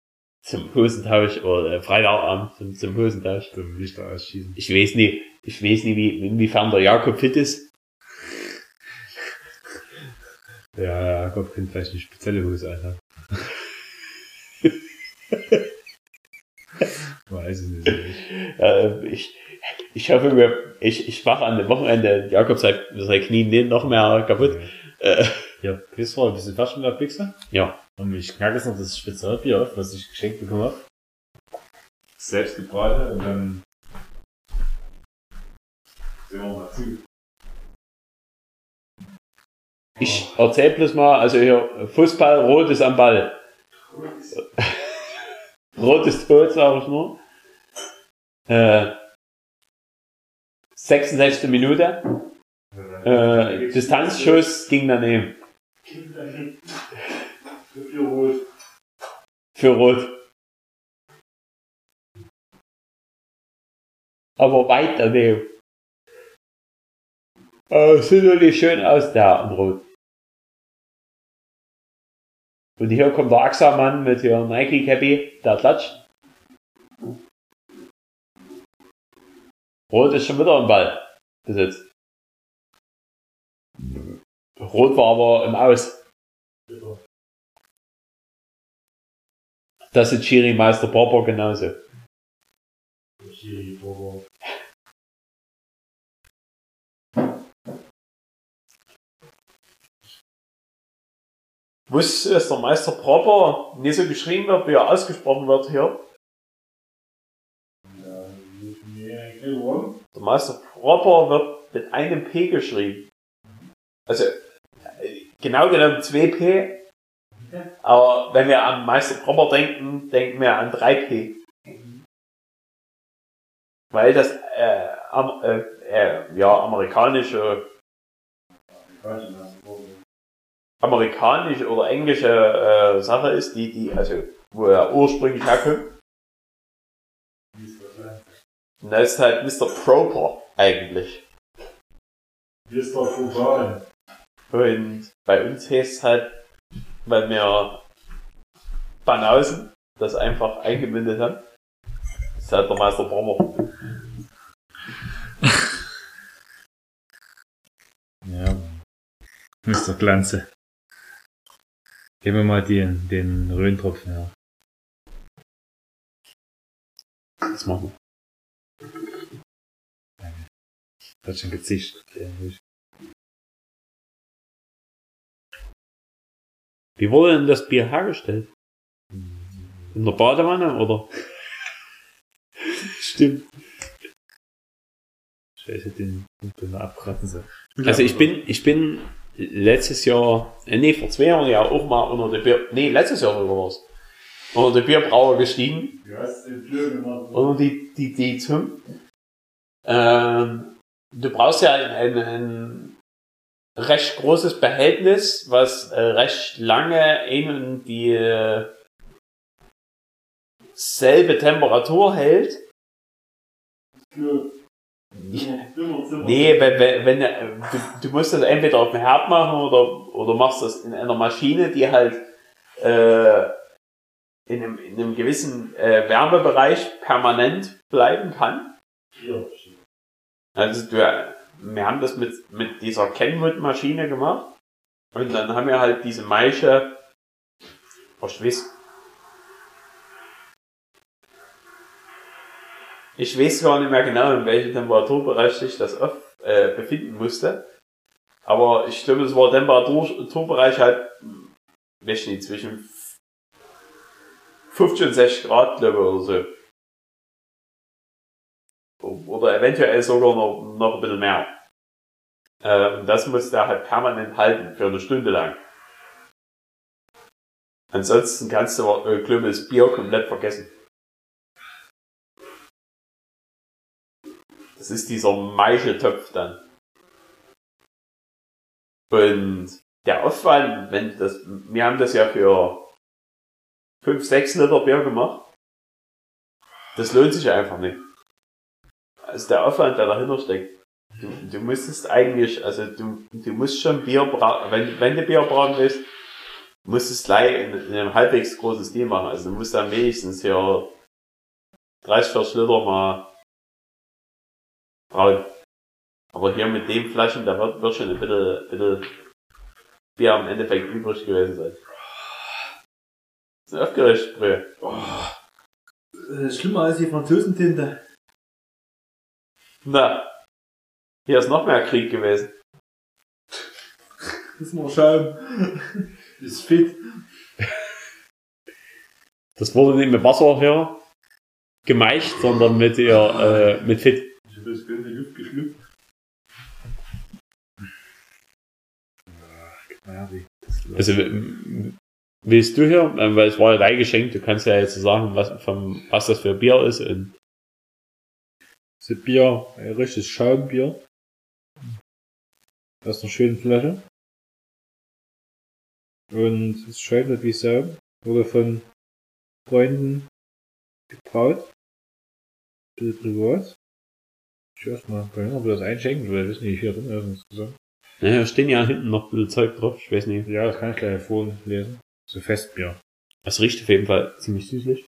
Zum Hosentausch oder äh, Freitagabend zum, zum Hosentausch. zum Lichter ausschießen. Ich weiß nicht, ich weiß nicht, wie, inwiefern der Jakob fit ist. Ja, ja, Gott könnte vielleicht eine spezielle Hose einhaben. [LAUGHS] Weiß ich nicht. [LAUGHS] Äh, ich, ich hoffe, wir, ich, ich mache an dem Wochenende, Jakob sein, sein Knie nicht noch mehr kaputt. Äh, Ja, Pissroll, ein bisschen Taschenwerkpixel. ja, Und ich knacke jetzt noch das Spezialbier auf, was ich geschenkt bekommen habe. Selbst gebraten und dann sehen wir mal zu. ich erzähl bloß mal, also hier, Fußball, rot ist am Ball. Rot tot, sage ich nur. Äh, 66. Minute. Äh, Distanzschuss ging daneben. Für Rot. Aber weit daneben. Äh, sieht natürlich schön aus da am Rot. Und hier kommt der AXA-Mann mit hier Nike Cappy, der klatscht. Rot ist schon wieder im Ball besetzt. Rot war aber im Aus. Das ist Chiri Meister Barber genauso. Wusstest du, dass der Meister Proper nicht so geschrieben wird, wie er ausgesprochen wird hier? Der Meister Proper wird mit einem P geschrieben. Also, genau genommen 2P. Aber wenn wir an Meister Proper denken, denken wir an 3P. Weil das äh, am, äh, äh, ja, amerikanische amerikanische oder englische äh, Sache ist, die, die, also, wo er ursprünglich herkommt. Und das ist halt Mr. Proper eigentlich. Und bei uns heißt es halt, weil wir Banausen das einfach eingebindet haben, ist halt der Meister Proper. Ja. Mr. Glanze. Geben wir mal den, den Röntropfen her. Das machen wir. Das hat schon gezischt. Wie wurde denn das Bier hergestellt? In der Badewanne oder? [LAUGHS] Stimmt. Scheiße, den den abkratzen soll. Also ich bin, ich bin letztes Jahr, äh, nee, vor zwei Jahren ja auch mal unter der Bier, nee, letztes Jahr sogar war's, unter der Bierbrauer gestiegen. Du hast den Flur gemacht. Oder die, die, die zum. Ähm, du brauchst ja ein, ein, ein recht großes Behältnis, was äh, recht lange in die äh, selbe Temperatur hält. Nee, wenn, wenn, äh, du, du musst das entweder auf dem Herd machen oder, oder machst das in einer Maschine, die halt äh, in, einem, in einem gewissen äh, Wärmebereich permanent bleiben kann. Also du, wir haben das mit, mit dieser Kenwood-Maschine gemacht und dann haben wir halt diese Maische, oh, ich weiß, ich weiß gar nicht mehr genau, in welchem Temperaturbereich sich das auf, äh, befinden musste. Aber ich glaube, es war Temperaturbereich halt, hm, weiß ich nicht, zwischen 50 und 60 Grad, glaube ich, oder so. Oder eventuell sogar noch, noch ein bisschen mehr. Äh, und das musste er halt permanent halten, für eine Stunde lang. Ansonsten kannst du, äh, glaube ich, das Bier komplett vergessen. Das ist dieser Maicheltopf dann. Und der Aufwand, wenn das, wir haben das ja für 5, 6 Liter Bier gemacht. Das lohnt sich einfach nicht. Also der Aufwand, der dahinter steckt. Du, du müsstest eigentlich, also du, du musst schon Bier brauen, wenn, wenn du Bier brauen willst, musst du es gleich in, in einem halbwegs großes Stil machen. Also du musst dann wenigstens hier 30, 40 Liter mal brauen. Aber hier mit den Flaschen, da wird, wird schon ein bisschen, bisschen Bier am Endeffekt übrig gewesen sein. Ist aufgeregt, Sprüh. Das ist schlimmer als die Franzosentinte. Na, hier ist noch mehr Krieg gewesen. Das ist nur Schaum. Das ist fit. Das wurde nicht mit Wasser hier gemeischt, sondern mit ihr, äh, mit Fit. Das ganze Luft geschlüpft. Ja, wie, das Also, willst du hier, ähm, weil es war ja dein Geschenk, du kannst ja jetzt sagen, was, vom, was das für Bier ist und Das ist Bier, ein richtiges Schaumbier. Aus einer schönen Flasche. Und es schäumt wie Sau. Wurde von Freunden gebraut. Bisschen privat. Ich weiß mal, ich noch das einschenken, weil ich weiß nicht, wie viel drin ist insgesamt. ja, da stehen ja hinten noch ein bisschen Zeug drauf, ich weiß nicht. Ja, das kann ich gleich vorlesen. So Festbier. Es riecht auf jeden Fall ziemlich süßlich.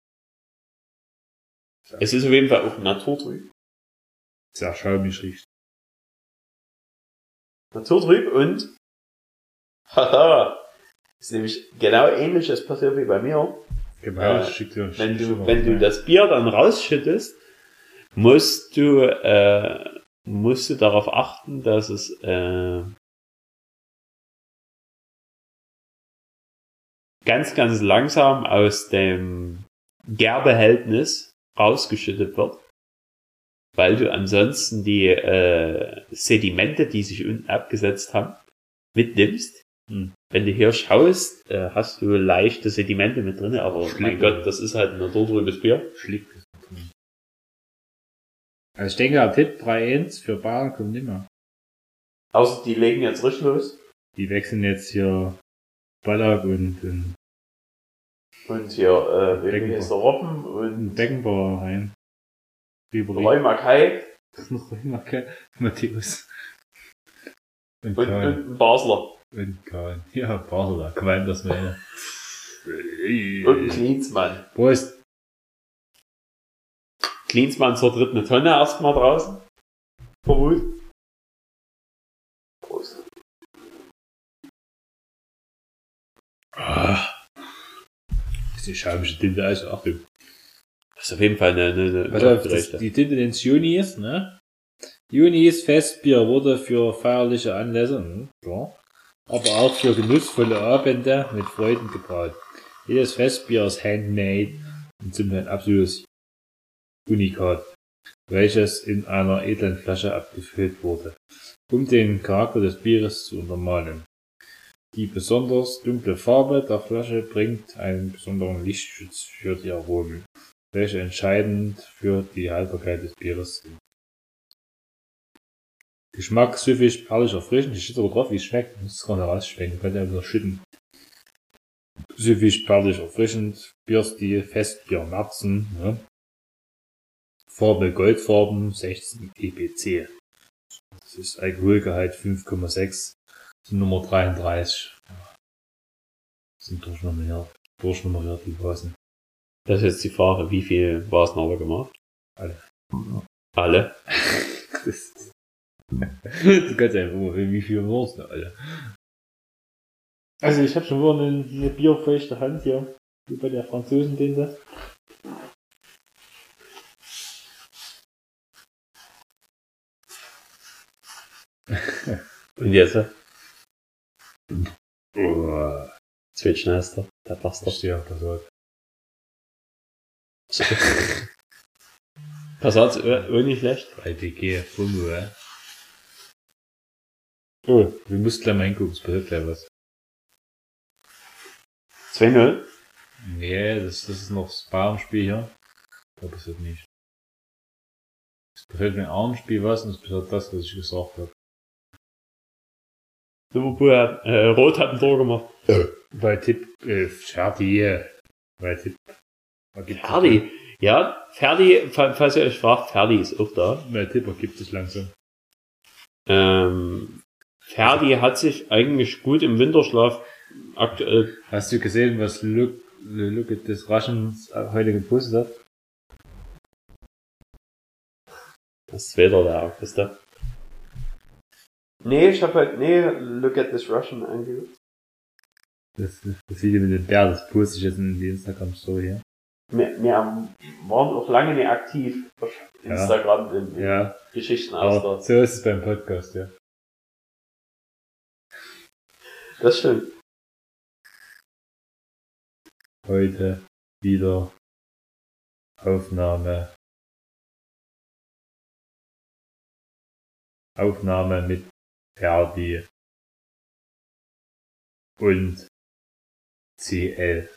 Es ist auf jeden Fall auch naturtrüb. Sehr schaumig riecht. Naturtrüb und haha, ist nämlich genau ähnliches passiert wie bei mir. Genau, Ja, dir, Wenn du, wenn du das Bier dann rausschüttest, musst du, äh, musst du darauf achten, dass es, äh, ganz, ganz langsam aus dem Gärbehältnis rausgeschüttet wird, weil du ansonsten die äh, Sedimente, die sich unten abgesetzt haben, mitnimmst. Hm. Wenn du hier schaust, äh, hast du leichte Sedimente mit drin, aber mein Schlick. Gott, das ist halt ein naturtrübes Bier. Schlick. Also ich denke, der Tipp 3-1 für Bayern kommt nimmer. Außer die legen jetzt richtig los. Die wechseln jetzt hier Ballack und, und, Und hier, äh, Beckenbauer. heißt der Robben und Beckenbauer rein. Ribery. Roy Mackay [LAUGHS] immer kein Matthäus. Und und, Kahn. und ein Basler. Und Kahn. Ja, Basel, Qualm das meine. Und ein Klinsmann. Prost. Klinsmann zur dritten Tonne erstmal draußen. Vermut. Prost. Ah. Das ist die schaumische Tinte, also Achtung. Das ist auf jeden Fall eine, eine, eine auf, das, die Tinte ins Junis, ne? Junis Festbier wurde für feierliche Anlässe, hm, klar, aber auch für genussvolle Abende mit Freuden gebraut. Jedes Festbier ist handmade und somit ein absolutes Unikat, welches in einer edlen Flasche abgefüllt wurde, um den Charakter des Bieres zu untermalen. Die besonders dunkle Farbe der Flasche bringt einen besonderen Lichtschutz für die Aromen welche entscheidend für die Haltbarkeit des Bieres sind. Geschmack süffig, perlig, erfrischend. Ich steht sogar drauf, wie es schmeckt. Ich muss es gerade rausschmecken. Könnt ihr wieder schütten. Süffig, perlig, erfrischend. Bierstil, Festbier, Märzen. Ne? Farbe Goldfarben, 16 EPC. Das ist Alkoholgehalt 5,6. Das sind Nummer 33. Das sind durchnummeriert. Durchnummeriert, die Vasen. Das ist jetzt die Frage, wie viel war es noch gemacht? Alle. Alle? [LAUGHS] Das [LAUGHS] du kannst einfach mal sehen, wie viel da alle. Also ich habe schon wieder eine, eine bierfeuchte Hand hier, wie bei der Franzosentinte. Und jetzt? Oh, Zweitschnellster, der Bastard. das steht auf der Seite. Pass auf, auch nicht schlecht. 3PG, Fummo, äh. Oh, wir müssen gleich mal hingucken, es passiert gleich was. 2-0. Nee, das, das ist noch das Bayern-Spiel hier. Da passiert nicht. Da fällt mir Armspiel was und das ist das, was ich gesagt habe. Liverpool hat, äh, Rot hat ein Tor gemacht. Bei Tipp, äh, Ferdi. Bei Tipp. gibt es? Ferdi. Ja, Ferdi, fa- falls ihr euch fragt, Ferdi ist auch da. Bei Tipper gibt es langsam. Ähm, Ferdi hat sich eigentlich gut im Winterschlaf aktuell. Hast du gesehen, was Look, Look at des Russians heute gepostet hat? Das ist wieder der Augusta. Nee, ich hab halt, nee, look at this Russian angeguckt. Das, das Video mit dem Bär, das poste ich jetzt in die Instagram-Story hier. Wir, wir haben- waren auch lange nicht aktiv auf Ja. Instagram in, in Ja, Geschichten aber aus so ist es beim Podcast, ja. Das stimmt. Heute wieder Aufnahme. Aufnahme mit Ferdi und CL.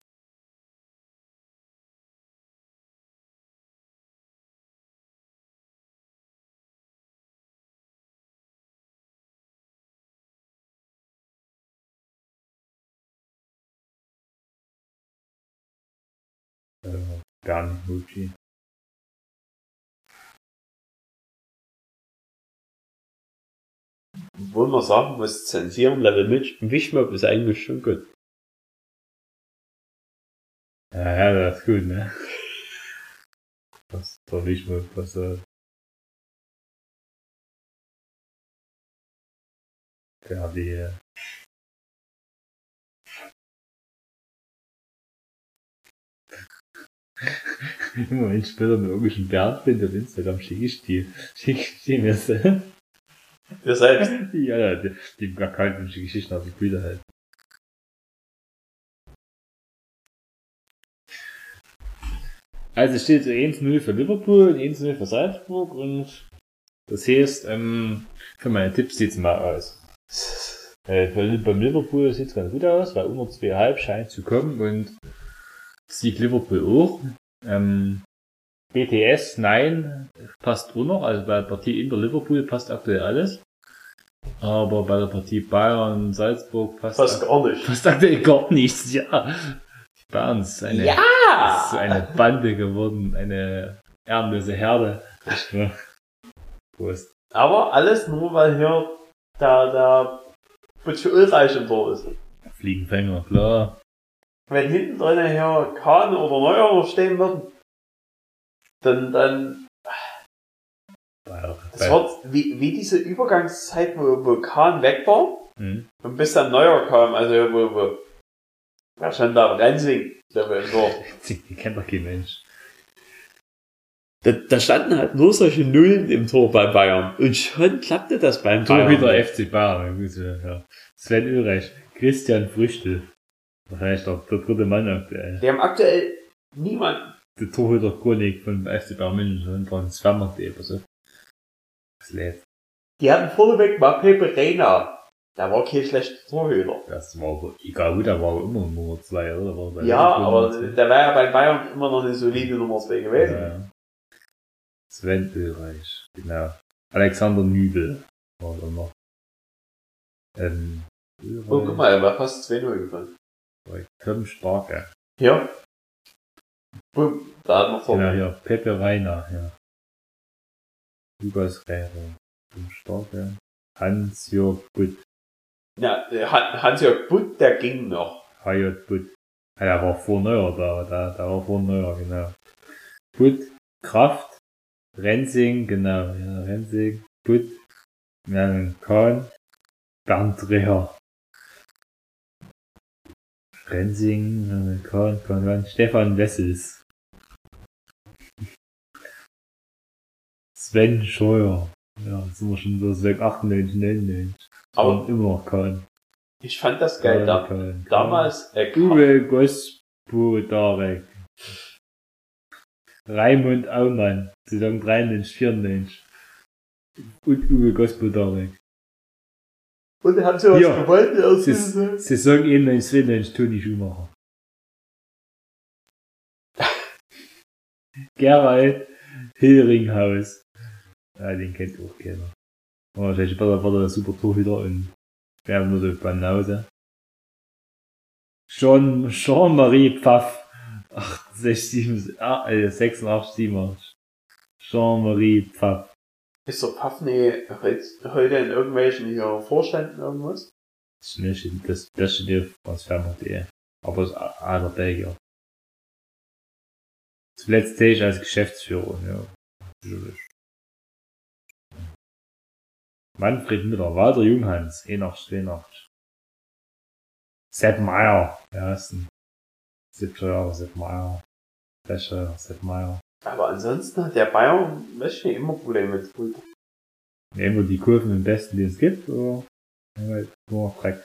Äh, Mucci. Wo man sagen muss, zensieren Level mit Wischmob ist eigentlich schon gut. Ja, ja, das ist gut, ne? Was soll ich mal, was. Ferdi. äh. Im Moment später mit irgendwelchen Bernd bin auf Instagram schicke ich die. Schicke ich die mir Wir selbst. Ja, ja, die, die und die Geschichten auf die Bilder halt. Also es steht so 1-0 für Liverpool und 1-0 für Salzburg und das heißt, ähm, für meine Tipps sieht's mal aus. Äh, beim Liverpool sieht's ganz gut aus, weil unter 2,5 scheint zu kommen und Sieg Liverpool auch. Ähm, BTS, nein, passt auch noch, also bei der Partie in der Liverpool passt aktuell alles. Aber bei der Partie Bayern, Salzburg passt, ak- gar nicht. passt aktuell gar nichts, ja. Die Bayern ist eine, ist so eine Bande geworden, eine ehrenlose Herde. Prost. Aber alles nur, weil hier der, der Butch Ulreich im Tor ist. Fliegenfänger, klar. Wenn hinten drin hier Kahn oder Neuer noch stehen würden, dann, dann, das wird wie, wie diese Übergangszeit, wo, wo Kahn weg war hm. und bis dann Neuer kam, also wo, wo, wer stand da? Rensing, der war [LAUGHS] im Tor. Die kennt doch kein Mensch. Da, da standen halt nur solche Nullen im Tor bei Bayern. Und schon klappte das beim Tor. Torhüter FC Bayern, ja. Sven Ulreich, Christian Früchtel. Wahrscheinlich der dritte Mann aktuell. Die haben aktuell niemanden. Der Torhüter Chronik von FC Bayern München und von Svermarkt.de oder so. Das lädt. Die hatten vorneweg mal Pepe Reina. Der war kein schlechter Torhüter. Das war aber, egal gut, der war immer Nummer 2, oder? War bei Ja, aber der war ja bei Bayern immer noch eine solide Nummer 2 gewesen. Ja. Sven Ulreich, genau. Alexander Nübel war da noch. Ähm, Oh, guck mal, er war fast 2-0 gefallen. Ulreich, Tom Starke. Hier. Bumm, da hat noch Tor. Genau, hier, Pepe Reiner, ja. Lukas Rehre, Tom Starke. Hans-Jörg Butt, Ja, Hans-Jörg Butt, der ging noch. Hayot Butt. Ja, der war vor Neuer da, da, da war vor Neuer, genau. Butt, Kraft, Rensing, genau, ja, Rensing, Butt, ja, Kahn, Bernd Reher. Rensing, Kahn, Kahn, Kahn, Stefan Wessels. Sven Scheuer. Ja, jetzt sind wir schon so seit 98, 99. Aber Und immer noch Kahn. ich fand das geil. Da, Kahn. damals, äh, Uwe Gospodarek. Raimund Aumann, Saison 93, 94. Und Uwe Gospodarek. Und hat sie was Ja. gewollt? Das ist Saison 91, 92, Toni Schumacher. [LAUGHS] Gerald Hilringhaus. Ja, den kennt auch keiner. Aber wahrscheinlich der, war der super Torhüter und wir haben nur so Banause. Jean, Jean-Marie Pfaff. 68, ah, äh, 86, 87. Jean-Marie Pfaff. Ist der Pfaffne heute in irgendwelchen hier Vorständen irgendwas? Nicht das beste Deal aus Fernseh. Aber ist einer Belgier. Zuletzt sehe ich als Geschäftsführer, ja. Manfred Müller, Walter Junghans, Enach, Steenach. Sepp Meier, ja, ist ein 70 Jahre Sepp Meier. Fäscher, Sepp Meier. Aber ansonsten hat der Bayern Wäsche immer Probleme mit Pulver. Nehmen wir die Kurven im besten, die es gibt, oder? Nehmen wir nur noch Dreck.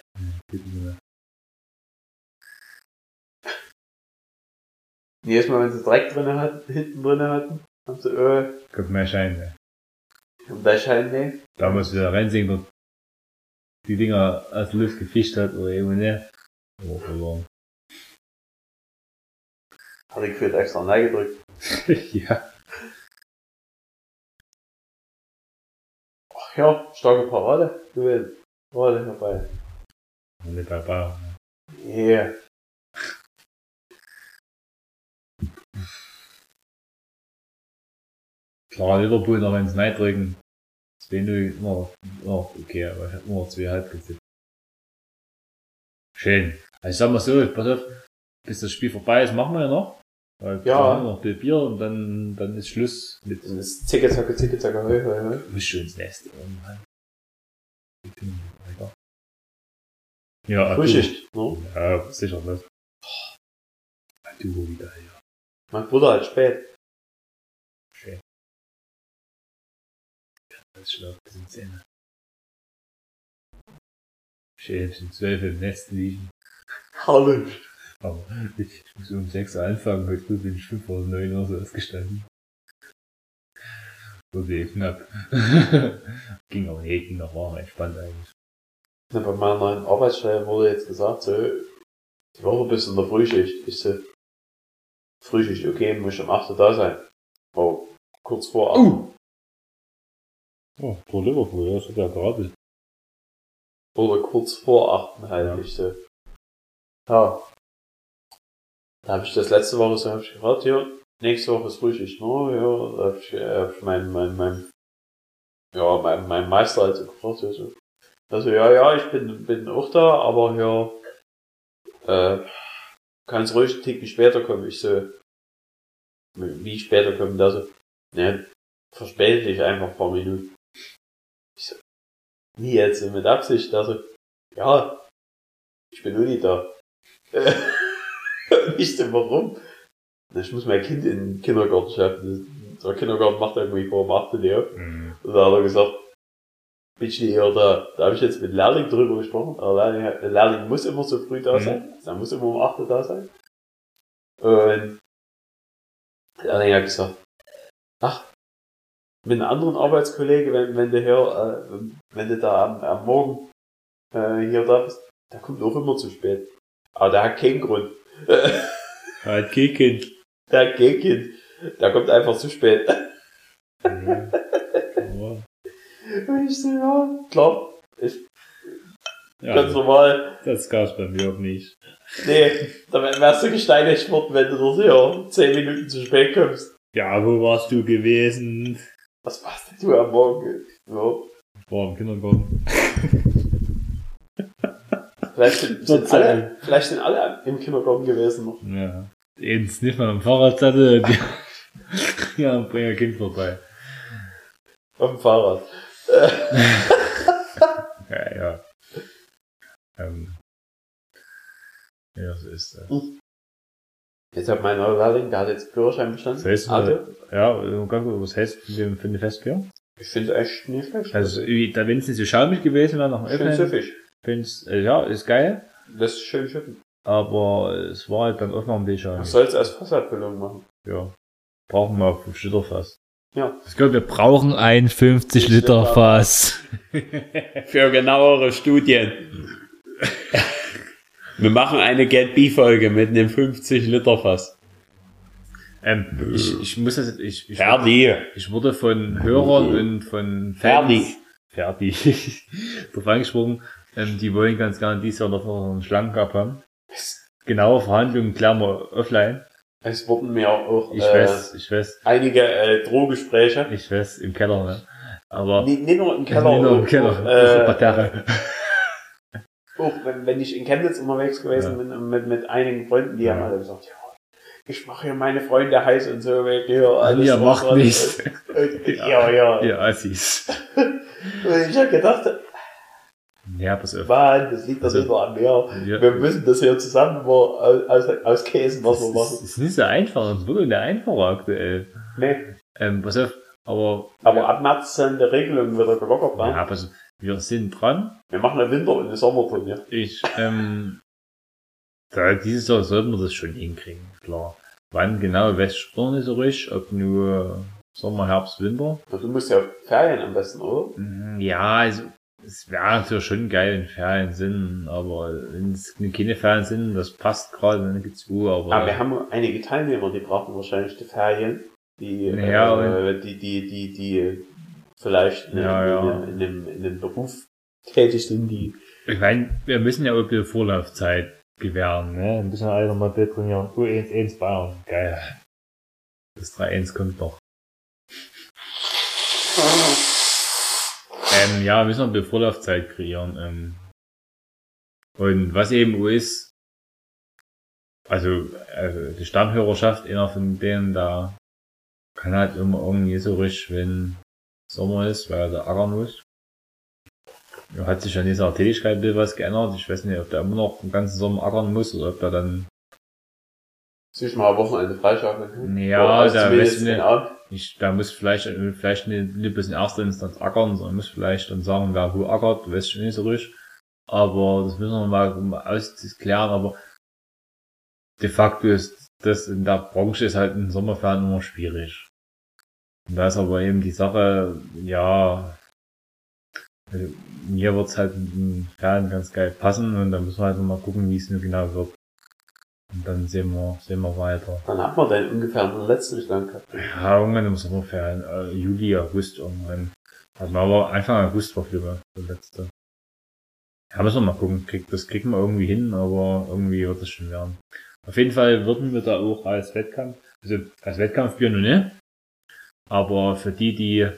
Jedes Mal, wenn sie Dreck drin hat, hinten drin hatten, haben sie Öl. Kommt mehr Schein, ne? Und da scheint nicht. Da muss wieder reinsingen, dort die Dinger aus der Luft gefischt hat, oder eben nicht. Oh, verloren. Hat ich gefühlt extra Nein gedrückt. [LAUGHS] ja. Ach ja, starke Parade. Du willst. Parade dabei. Nicht bei Bayern. ne? Yeah. Klar, Liverpool noch ins Nein drücken. 2-0 immer noch okay, aber ich hab nur noch 2,5 getippt. Schön. Also ich sag mal so, pass auf, bis das Spiel vorbei ist, machen wir ja noch. Weil Ja. noch ein Bier und dann, dann ist Schluss mit Das ist Zicke, Zacke, Zicke, Zacke, hoi, hoi, hoi. Wisch ins Nest irgendwann. Ja, du. Frühschicht, ne? Ja, sicher nicht. Du wieder hier. Mein Bruder halt spät. Schön. Das schlaft bis in Zähne. Schön, bis um 12 im Nest liegen. Herrlich. Aber ich muss um 6 Uhr anfangen, heute bin ich 5 Uhr 9 Uhr so ausgestanden. Wurde eh knapp. [LAUGHS] ging aber nicht, ging noch war entspannt eigentlich. Na, bei meiner neuen Arbeitsstelle wurde jetzt gesagt, so, die Woche bis in der Frühschicht. Ich so, Frühschicht, okay, muss ich um 8 Uhr da sein. Oh, kurz vor 8. Oh! Oh, pro Liverpool, das hat ja gratis. Oder kurz vor 8 halt. Ja. Ich so, ja. Da habe ich das letzte Woche so hab ich gefragt, ja, nächste Woche ist Frühschicht, no, ja, da habe ich, äh, ich mein, mein, mein, ja, mein, mein Meister halt so gefragt, ja, so. Also, ja, ja, ich bin, bin auch da, aber ja, äh, kannst ruhig einen Ticken später kommen. Ich so, wie später kommen, da so, ne, verspäte dich einfach ein paar Minuten. Ich so, wie jetzt, mit Absicht, also, ja, ich bin nur nicht da. [LAUGHS] warum? Na, Ich muss mein Kind in den Kindergarten schaffen. Der Kindergarten macht irgendwie vor um 8 Uhr. Mhm. Und da hat er gesagt, bin ich nicht eher da. Da habe ich jetzt mit Lehrling drüber gesprochen. Der Lehrling, der Lehrling muss immer so früh da Mhm. sein. Er muss immer um 8 Uhr da sein. Und Lehrling hat gesagt, ach, mit einem anderen Arbeitskollege, wenn, wenn du hier, äh, wenn du da am, am Morgen äh, hier da bist, der kommt auch immer zu spät. Aber der hat keinen Grund. [LAUGHS] Halt Kind. der hat keinen Kind. Der kommt einfach zu spät. Ja. [LAUGHS] Ja. Und ich so, ja, klar, ganz Ja, normal. das gab's bei mir auch nicht. Nee, da wärst du gesteinigt worden, wenn du dort hier 10 Minuten zu spät kommst. Ja, wo warst du gewesen? Was machst denn du am Morgen? Ja. Ich war im Kindergarten. [LAUGHS] Vielleicht sind, sind alle, vielleicht sind alle im Kindergarten gewesen noch. Ja. Jetzt nicht mal am Fahrrad hatte. Die, ja, bring ein Kind vorbei. Auf dem Fahrrad. [LAUGHS] Ja, ja. Ähm. Ja, so ist das. Jetzt hat mein neuer Lehrling, der hat jetzt Führerschein bestanden. Das heißt, Auto. Ja, ganz gut, was heißt für für eine Festbier? Ich finde echt nicht schlecht. Also, da wenn es nicht so schaumig gewesen wäre, dem schön Öffnen, süffig. Find's, äh, ja, ist geil. Das ist schön schütten. Aber es war halt beim Öffnen ein bisschen Man schaumig. soll es als Fassabfüllung machen. Ja. Brauchen wir auf dem Schütterfass. Ja. Ich glaube, wir brauchen ein 50 Liter Fass. [LAUGHS] Für genauere Studien. Wir machen eine Get B-Folge mit einem 50 Liter Fass. Ähm, ich, ich muss das, ich, ich, Ferdi. ich wurde von Hörern und von Ferdi. Fans, Ferdi, darauf [LAUGHS] angesprochen, ähm, die wollen ganz gerne dieses Jahr noch einen Schlangencup haben. Genaue Verhandlungen klären wir offline. Es wurden mir auch Ich äh, weiß, ich weiß, einige äh, Drohgespräche. ich weiß, im Keller, ne? Aber Nicht, nicht nur im Keller, Nicht nur im Keller, auch, auf der äh, [LAUGHS] auch wenn, wenn ich in Chemnitz unterwegs gewesen bin mit, mit einigen Freunden, die Ja. haben alle gesagt, ja, ich mache hier meine Freunde heiß und so weg, ja, alles Ihr macht nichts. [LAUGHS] Ja, ja. Ihr Assis. [LAUGHS] Und ich habe gedacht, Ja, pass auf. Mann, das liegt doch Also, nicht nur an mir. Ja. Wir müssen das hier zusammen mal aus, aus, Käsen, was wir Das machen. ist, ist nicht so einfach, es wird nicht einfacher aktuell. Nee. Ähm, pass auf, aber, Aber ab März sind die Regelungen wieder gelockert. Ne? ja, pass auf, wir sind dran. Wir machen eine Winter- und eine Sommerturnier. Ich, ähm, da, dieses Jahr sollten wir das schon hinkriegen, klar. Wann genau, auch nicht so richtig, ob nur Sommer, Herbst, Winter. Und Du musst ja Ferien am besten, oder? Mm, Ja, also, es wäre natürlich schon geil, wenn Ferien sind, aber wenn es keine Ferien sind, das passt gerade, dann gibt's Ruhe, aber. Aber wir haben einige Teilnehmer, die brauchen wahrscheinlich die Ferien. Die, Ja, äh, die, die, die, die vielleicht in, Ja, in, ja. In, in, dem, in dem Beruf tätig sind, die Ich meine, wir müssen ja auch ein bisschen Vorlaufzeit gewähren, ne? Ein bisschen einfach mal Bild trainieren. U1, 1 Bayern. Geil. Das 3-1 kommt noch. Ähm, ja, wir müssen noch ein bisschen Vorlaufzeit kreieren. Ähm. Und was eben auch ist, also, also die Stammhörerschaft, einer von denen da, kann halt immer irgendwie so richtig, wenn Sommer ist, weil er da ackern muss. Ja, hat sich an dieser Tätigkeit ein was geändert. Ich weiß nicht, ob der immer noch den ganzen Sommer ackern muss oder ob der dann, sich mal Wochenende freischaufeln kann. Ja, da zumindest weiß ich nicht. Ich, da muss vielleicht, vielleicht nicht, nicht in erster Instanz ackern, sondern muss vielleicht dann sagen, wer wo ackert, weiß ich nicht so richtig. Aber das müssen wir mal, ausklären, aber de facto ist das in der Branche ist halt in Sommerferien immer schwierig. Und da ist aber eben die Sache, ja, mir wird's halt in den Ferien ganz geil passen und dann müssen wir halt noch mal gucken, wie es nur genau wird. Und dann sehen wir, sehen wir weiter. Dann hat man den ungefähr den letzten Schlank gehabt. Ja, irgendwann im Sommerferien, äh, Juli, August irgendwann. Also aber Anfang August war für der letzte. Ja, müssen wir mal gucken. Krieg, das kriegen wir irgendwie hin, aber irgendwie wird es schon werden. Auf jeden Fall würden wir da auch als Wettkampf, also als Wettkampfbier noch nicht. Aber für die, die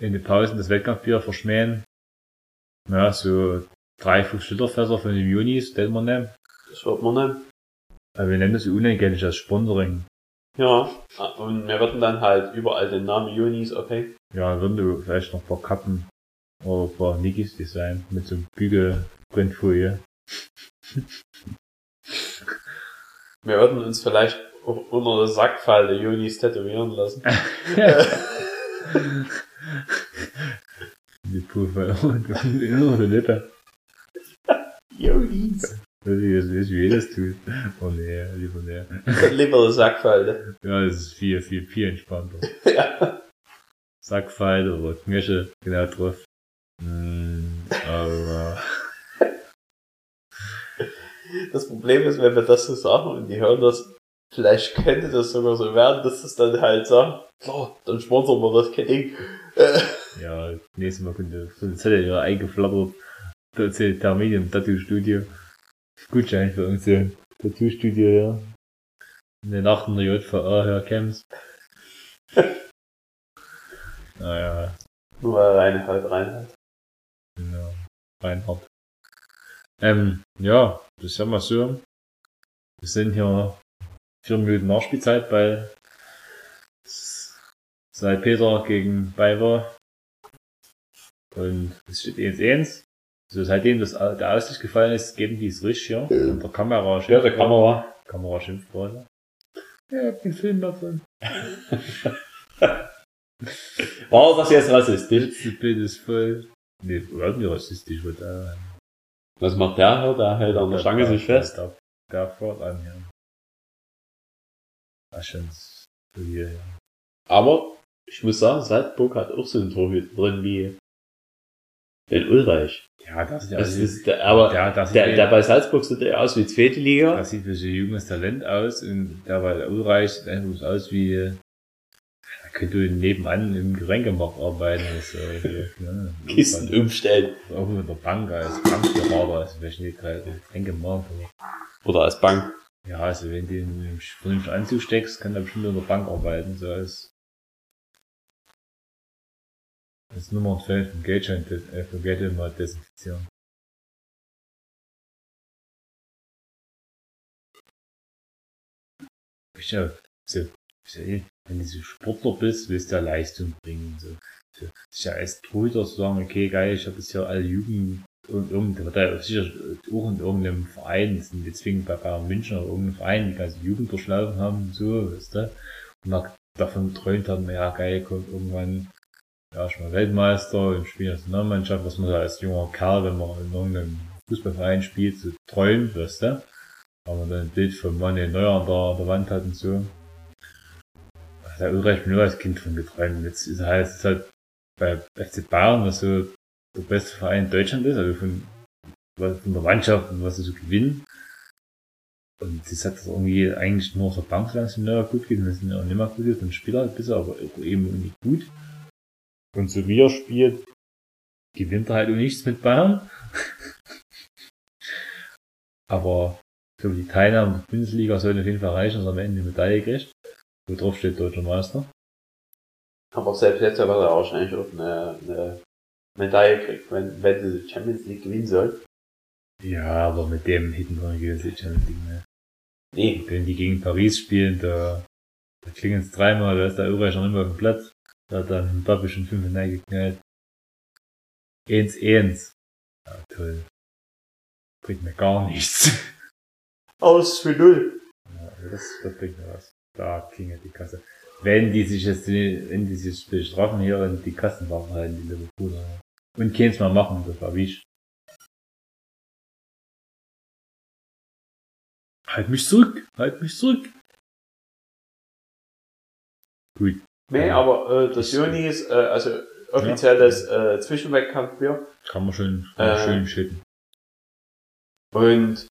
in den Pausen das Wettkampfbier verschmähen, ja, so drei, fünf Literfässer von den Junis, den wir nehmen. Das wird man nehmen. Aber wir nennen das unentgeltlich als Sponsoring. Ja. Und wir würden dann halt überall den Namen Junis, okay. Ja, würden du vielleicht noch ein paar Kappen oder paar Nikis design mit so Bügelprintfolie. Wir würden uns vielleicht auch unter der Sackfalte Junis tätowieren lassen. [LAUGHS] Die Pulver und innere Lippe. Jetzt nicht, wie jedes tut. Oh nee, lieber nee. Lieber Sackfalte. Ja, das ist viel, viel, viel entspannter. ja. Sackfeil oder Knöchel, genau drauf. Mm, aber, [LAUGHS] Das Problem ist, wenn wir das so sagen und die hören das, vielleicht könnte das sogar so werden, dass das dann halt sagen, so, dann sponsern wir das kein Ding. Ja, nächstes Mal könnte, sonst hätte ihr eingeflattert. Termin im Tattoo-Studio. Gutschein für uns, ja. Tattoo-Studio, ja. In der Nacht in der JVA, Herr Camps. naja, nur weil er eine halt rein hat. ja, Reinhard. Ähm, ja, das ist ja mal so. Wir sind hier vier Minuten Nachspielzeit bei St. Peter gegen Bayer. Und es steht 1-1. Also seitdem das, der Aussicht gefallen ist, geben die es richtig hier. Und der Kamera Ja, der Kamera. Kamera schimpft gerade. Ja, ich hab den Film davon. War das jetzt rassistisch? Letzte Bild ist voll. Nee, überhaupt nicht rassistisch, wird da. Was macht der hier? Der hält an der Stange sich fest. Der, der fährt an, ja. Das ist schon so hier, ja. Aber ich muss sagen, Salzburg hat auch so einen Torhüter drin wie In Ulreich. Ja, das sieht Das aus ist, der, aber ja, das der, der bei Salzburg sieht ja aus wie zweite Liga. das sieht wie so ein junges Talent aus und der bei Ulreich sieht einfach aus wie, da könnte du nebenan im Getränkemarkt arbeiten. Das, äh, [LAUGHS] ja, Kisten umstellen. Auch mit der Bank als Bankberater, also gerade Getränkemarkt, Oder als Bank. ja, also wenn du einen vernünftigen Anzug steckst, kann er bestimmt in der Bank arbeiten, so als als Nummer 12 vom Geldschein, äh, Geld mal desinfizieren. Ich ja, wenn du so Sportler bist, willst du ja Leistung bringen. So. So, sich ja als Torhüter zu sagen, okay, geil, ich habe jetzt hier alle Jugend und irgend, wird sicher auch in irgendeinem Verein, das sind jetzt zwingend bei Bayern München oder irgendeinem Verein, die ganze Jugend durchlaufen haben und so, weißt du, und davon geträumt haben, ja geil, kommt irgendwann, ja, ich mal Weltmeister im Spiel Nationalmannschaft, was man da als junger Kerl, wenn man in irgendeinem Fußballverein spielt, so träumt, weißt du, haben wir dann ein Bild von Manuel Neuer an der, an der Wand hat und so. Da Ulreich bin nur als Kind von geträumt. Jetzt ist halt, ist halt bei FC Bayern, was so der beste Verein in Deutschland ist, also von, von der Mannschaft und was sie so gewinnen. Und das hat das irgendwie eigentlich nur auf der Bank nicht gut geht, und das sind auch nicht mehr gut ist, und Spieler ein bisschen, aber eben nicht gut. Und so wie er spielt, gewinnt er halt auch nichts mit Bayern. [LAUGHS] aber so die Teilnahme der Bundesliga sollte auf jeden Fall reichen, dass er am Ende eine Medaille kriegt. Wo drauf steht Deutscher Meister. Aber selbst jetzt wird er wahrscheinlich auch eine, eine Medaille kriegt, wenn, wenn sie die Champions League gewinnen soll. Ja, aber mit dem hinten dran gewinnen sie die Champions League mehr. Nee. Wenn die gegen Paris spielen, da, da klingen es dreimal, da ist der Ulreich noch immer auf dem Platz. Da hat dann Mbappe schon fünf geknallt. Eins, eins. Ja, toll. Bringt mir gar nichts. [LAUGHS] Aus für null. Ja, das, das bringt mir was. Da klingelt die Kasse. Wenn die sich jetzt, wenn die sich bestrafen hier und die Kassenwachen halten, die Liverpooler. Und keins mal machen, das war wie ich. Halt mich zurück! Halt mich zurück! Gut. Nee, aber äh, das Juni ist äh, also offizielles äh, Zwischenwettkampfbier. Kann man schön, kann man Äh. schön schütten. Und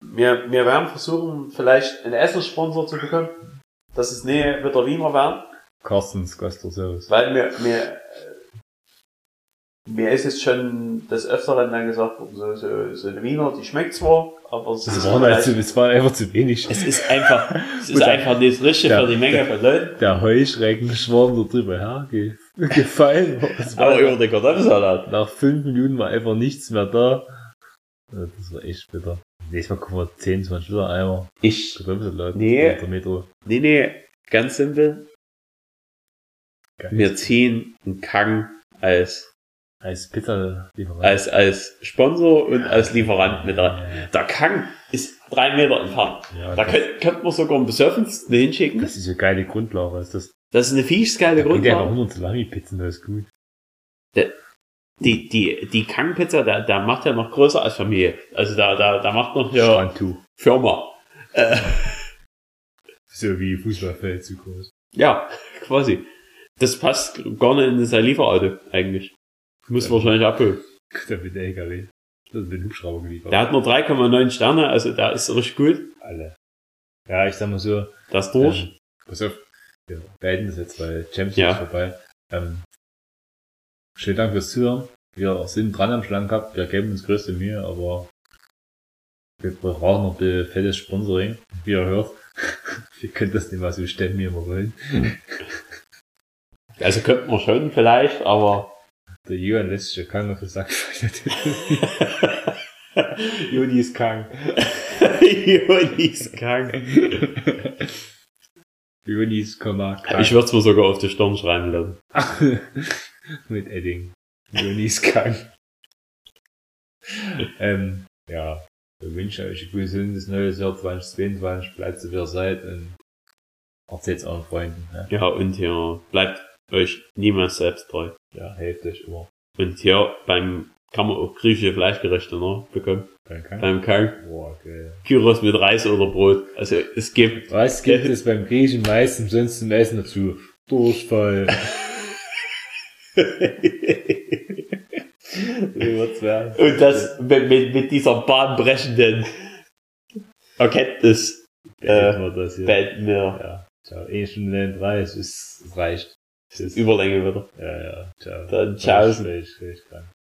wir, wir werden versuchen, vielleicht einen Essenssponsor zu bekommen. Dass es nicht wieder Wiener werden. Carstens Gastro-Service. Weil mir, mir, äh, mir ist jetzt schon des Öfteren dann gesagt worden, so, so, so eine Wiener, die schmeckt zwar, aber es Das ist war, halt vielleicht- zu, das war einfach zu wenig. Es ist einfach, es ist [LAUGHS] einfach nicht richtig ja. für die Menge von Leuten. Der Heuschreckenschwarm da drüber herge gefallen. Das war Aber über den Kartoffelsalat. Nach fünf Minuten war einfach nichts mehr da. Das war echt bitter. Nächstes Mal kommen wir 10, 20 Liter Eimer. Ich, Kartoffelsalat. Nee. Der Metro. nee, nee, ganz simpel. Geil. Wir ziehen einen Kang als, Als Pizza Lieferant. als, als Sponsor und als Lieferant mit rein. Der Kang ist drei Meter entfernt. ja, Da könnte, könnte man sogar einen Besoffensten hinschicken. das ist eine geile Grundlage. Das, das Das ist eine fiesgeile bringt ja Grundlage. 100 Salami-Pizzen, das ist gut. Die, die, die Kang-Pizza, der, der macht ja noch größer als Familie. Also da, da, da macht noch ja Strandtuch. Firma. Äh, [LAUGHS] So wie Fußballfeld zu groß. ja, quasi. Das passt gar nicht in sein Lieferauto, eigentlich. Muss Ja. wahrscheinlich abholen. [LAUGHS] Da wird der LKW. Das wird ein Hubschrauber geliefert. Der hat nur 3,9 Sterne, also der ist richtig gut. Alle. Ja, ich sag mal so. Das durch. Ähm, pass auf. Wir beenden das jetzt, weil Champions Ja. ist vorbei. Ähm, schönen Dank fürs Zuhören. Wir sind dran am Schlangen gehabt. Wir geben uns größte Mühe, aber wir brauchen noch ein fettes Sponsoring. Wie ihr hört. [LAUGHS] wir können das nicht mal so stemmen, wie wir wollen. Also könnte man schon vielleicht, aber Der Johann lässt sich ja krank auf den Sack. Juni ist krank. [LAUGHS] Joni ist krank. Juni ist krank. Ich würde es mir sogar auf die Stirn schreiben lassen. [LAUGHS] Mit Edding. Juni ist krank. ähm, ja. Wir wünschen euch ein gesundes neues Jahr 2022. Bleibt so wie ihr seid und erzählt's euren Freunden. Ne? Ja, und hier bleibt euch niemals selbst treu. Ja, hält euch immer. Und hier beim kann man auch griechische Fleischgerichte noch bekommen. Beim Kang? Beim Kang. Boah, geil. Kyros mit Reis oder Brot. Also es gibt... Was gibt es beim Griechen meistens sonst zum Essen dazu? Durchfall. [LAUGHS] Und das mit, mit, mit dieser bahnbrechenden Erkenntnis äh, das, ja. bald mir. Ja. Ciao, eh schon 30, es reicht. Überlänge wieder. Ja, ja. Ciao. Dann, ciao. Spät, spät, spät.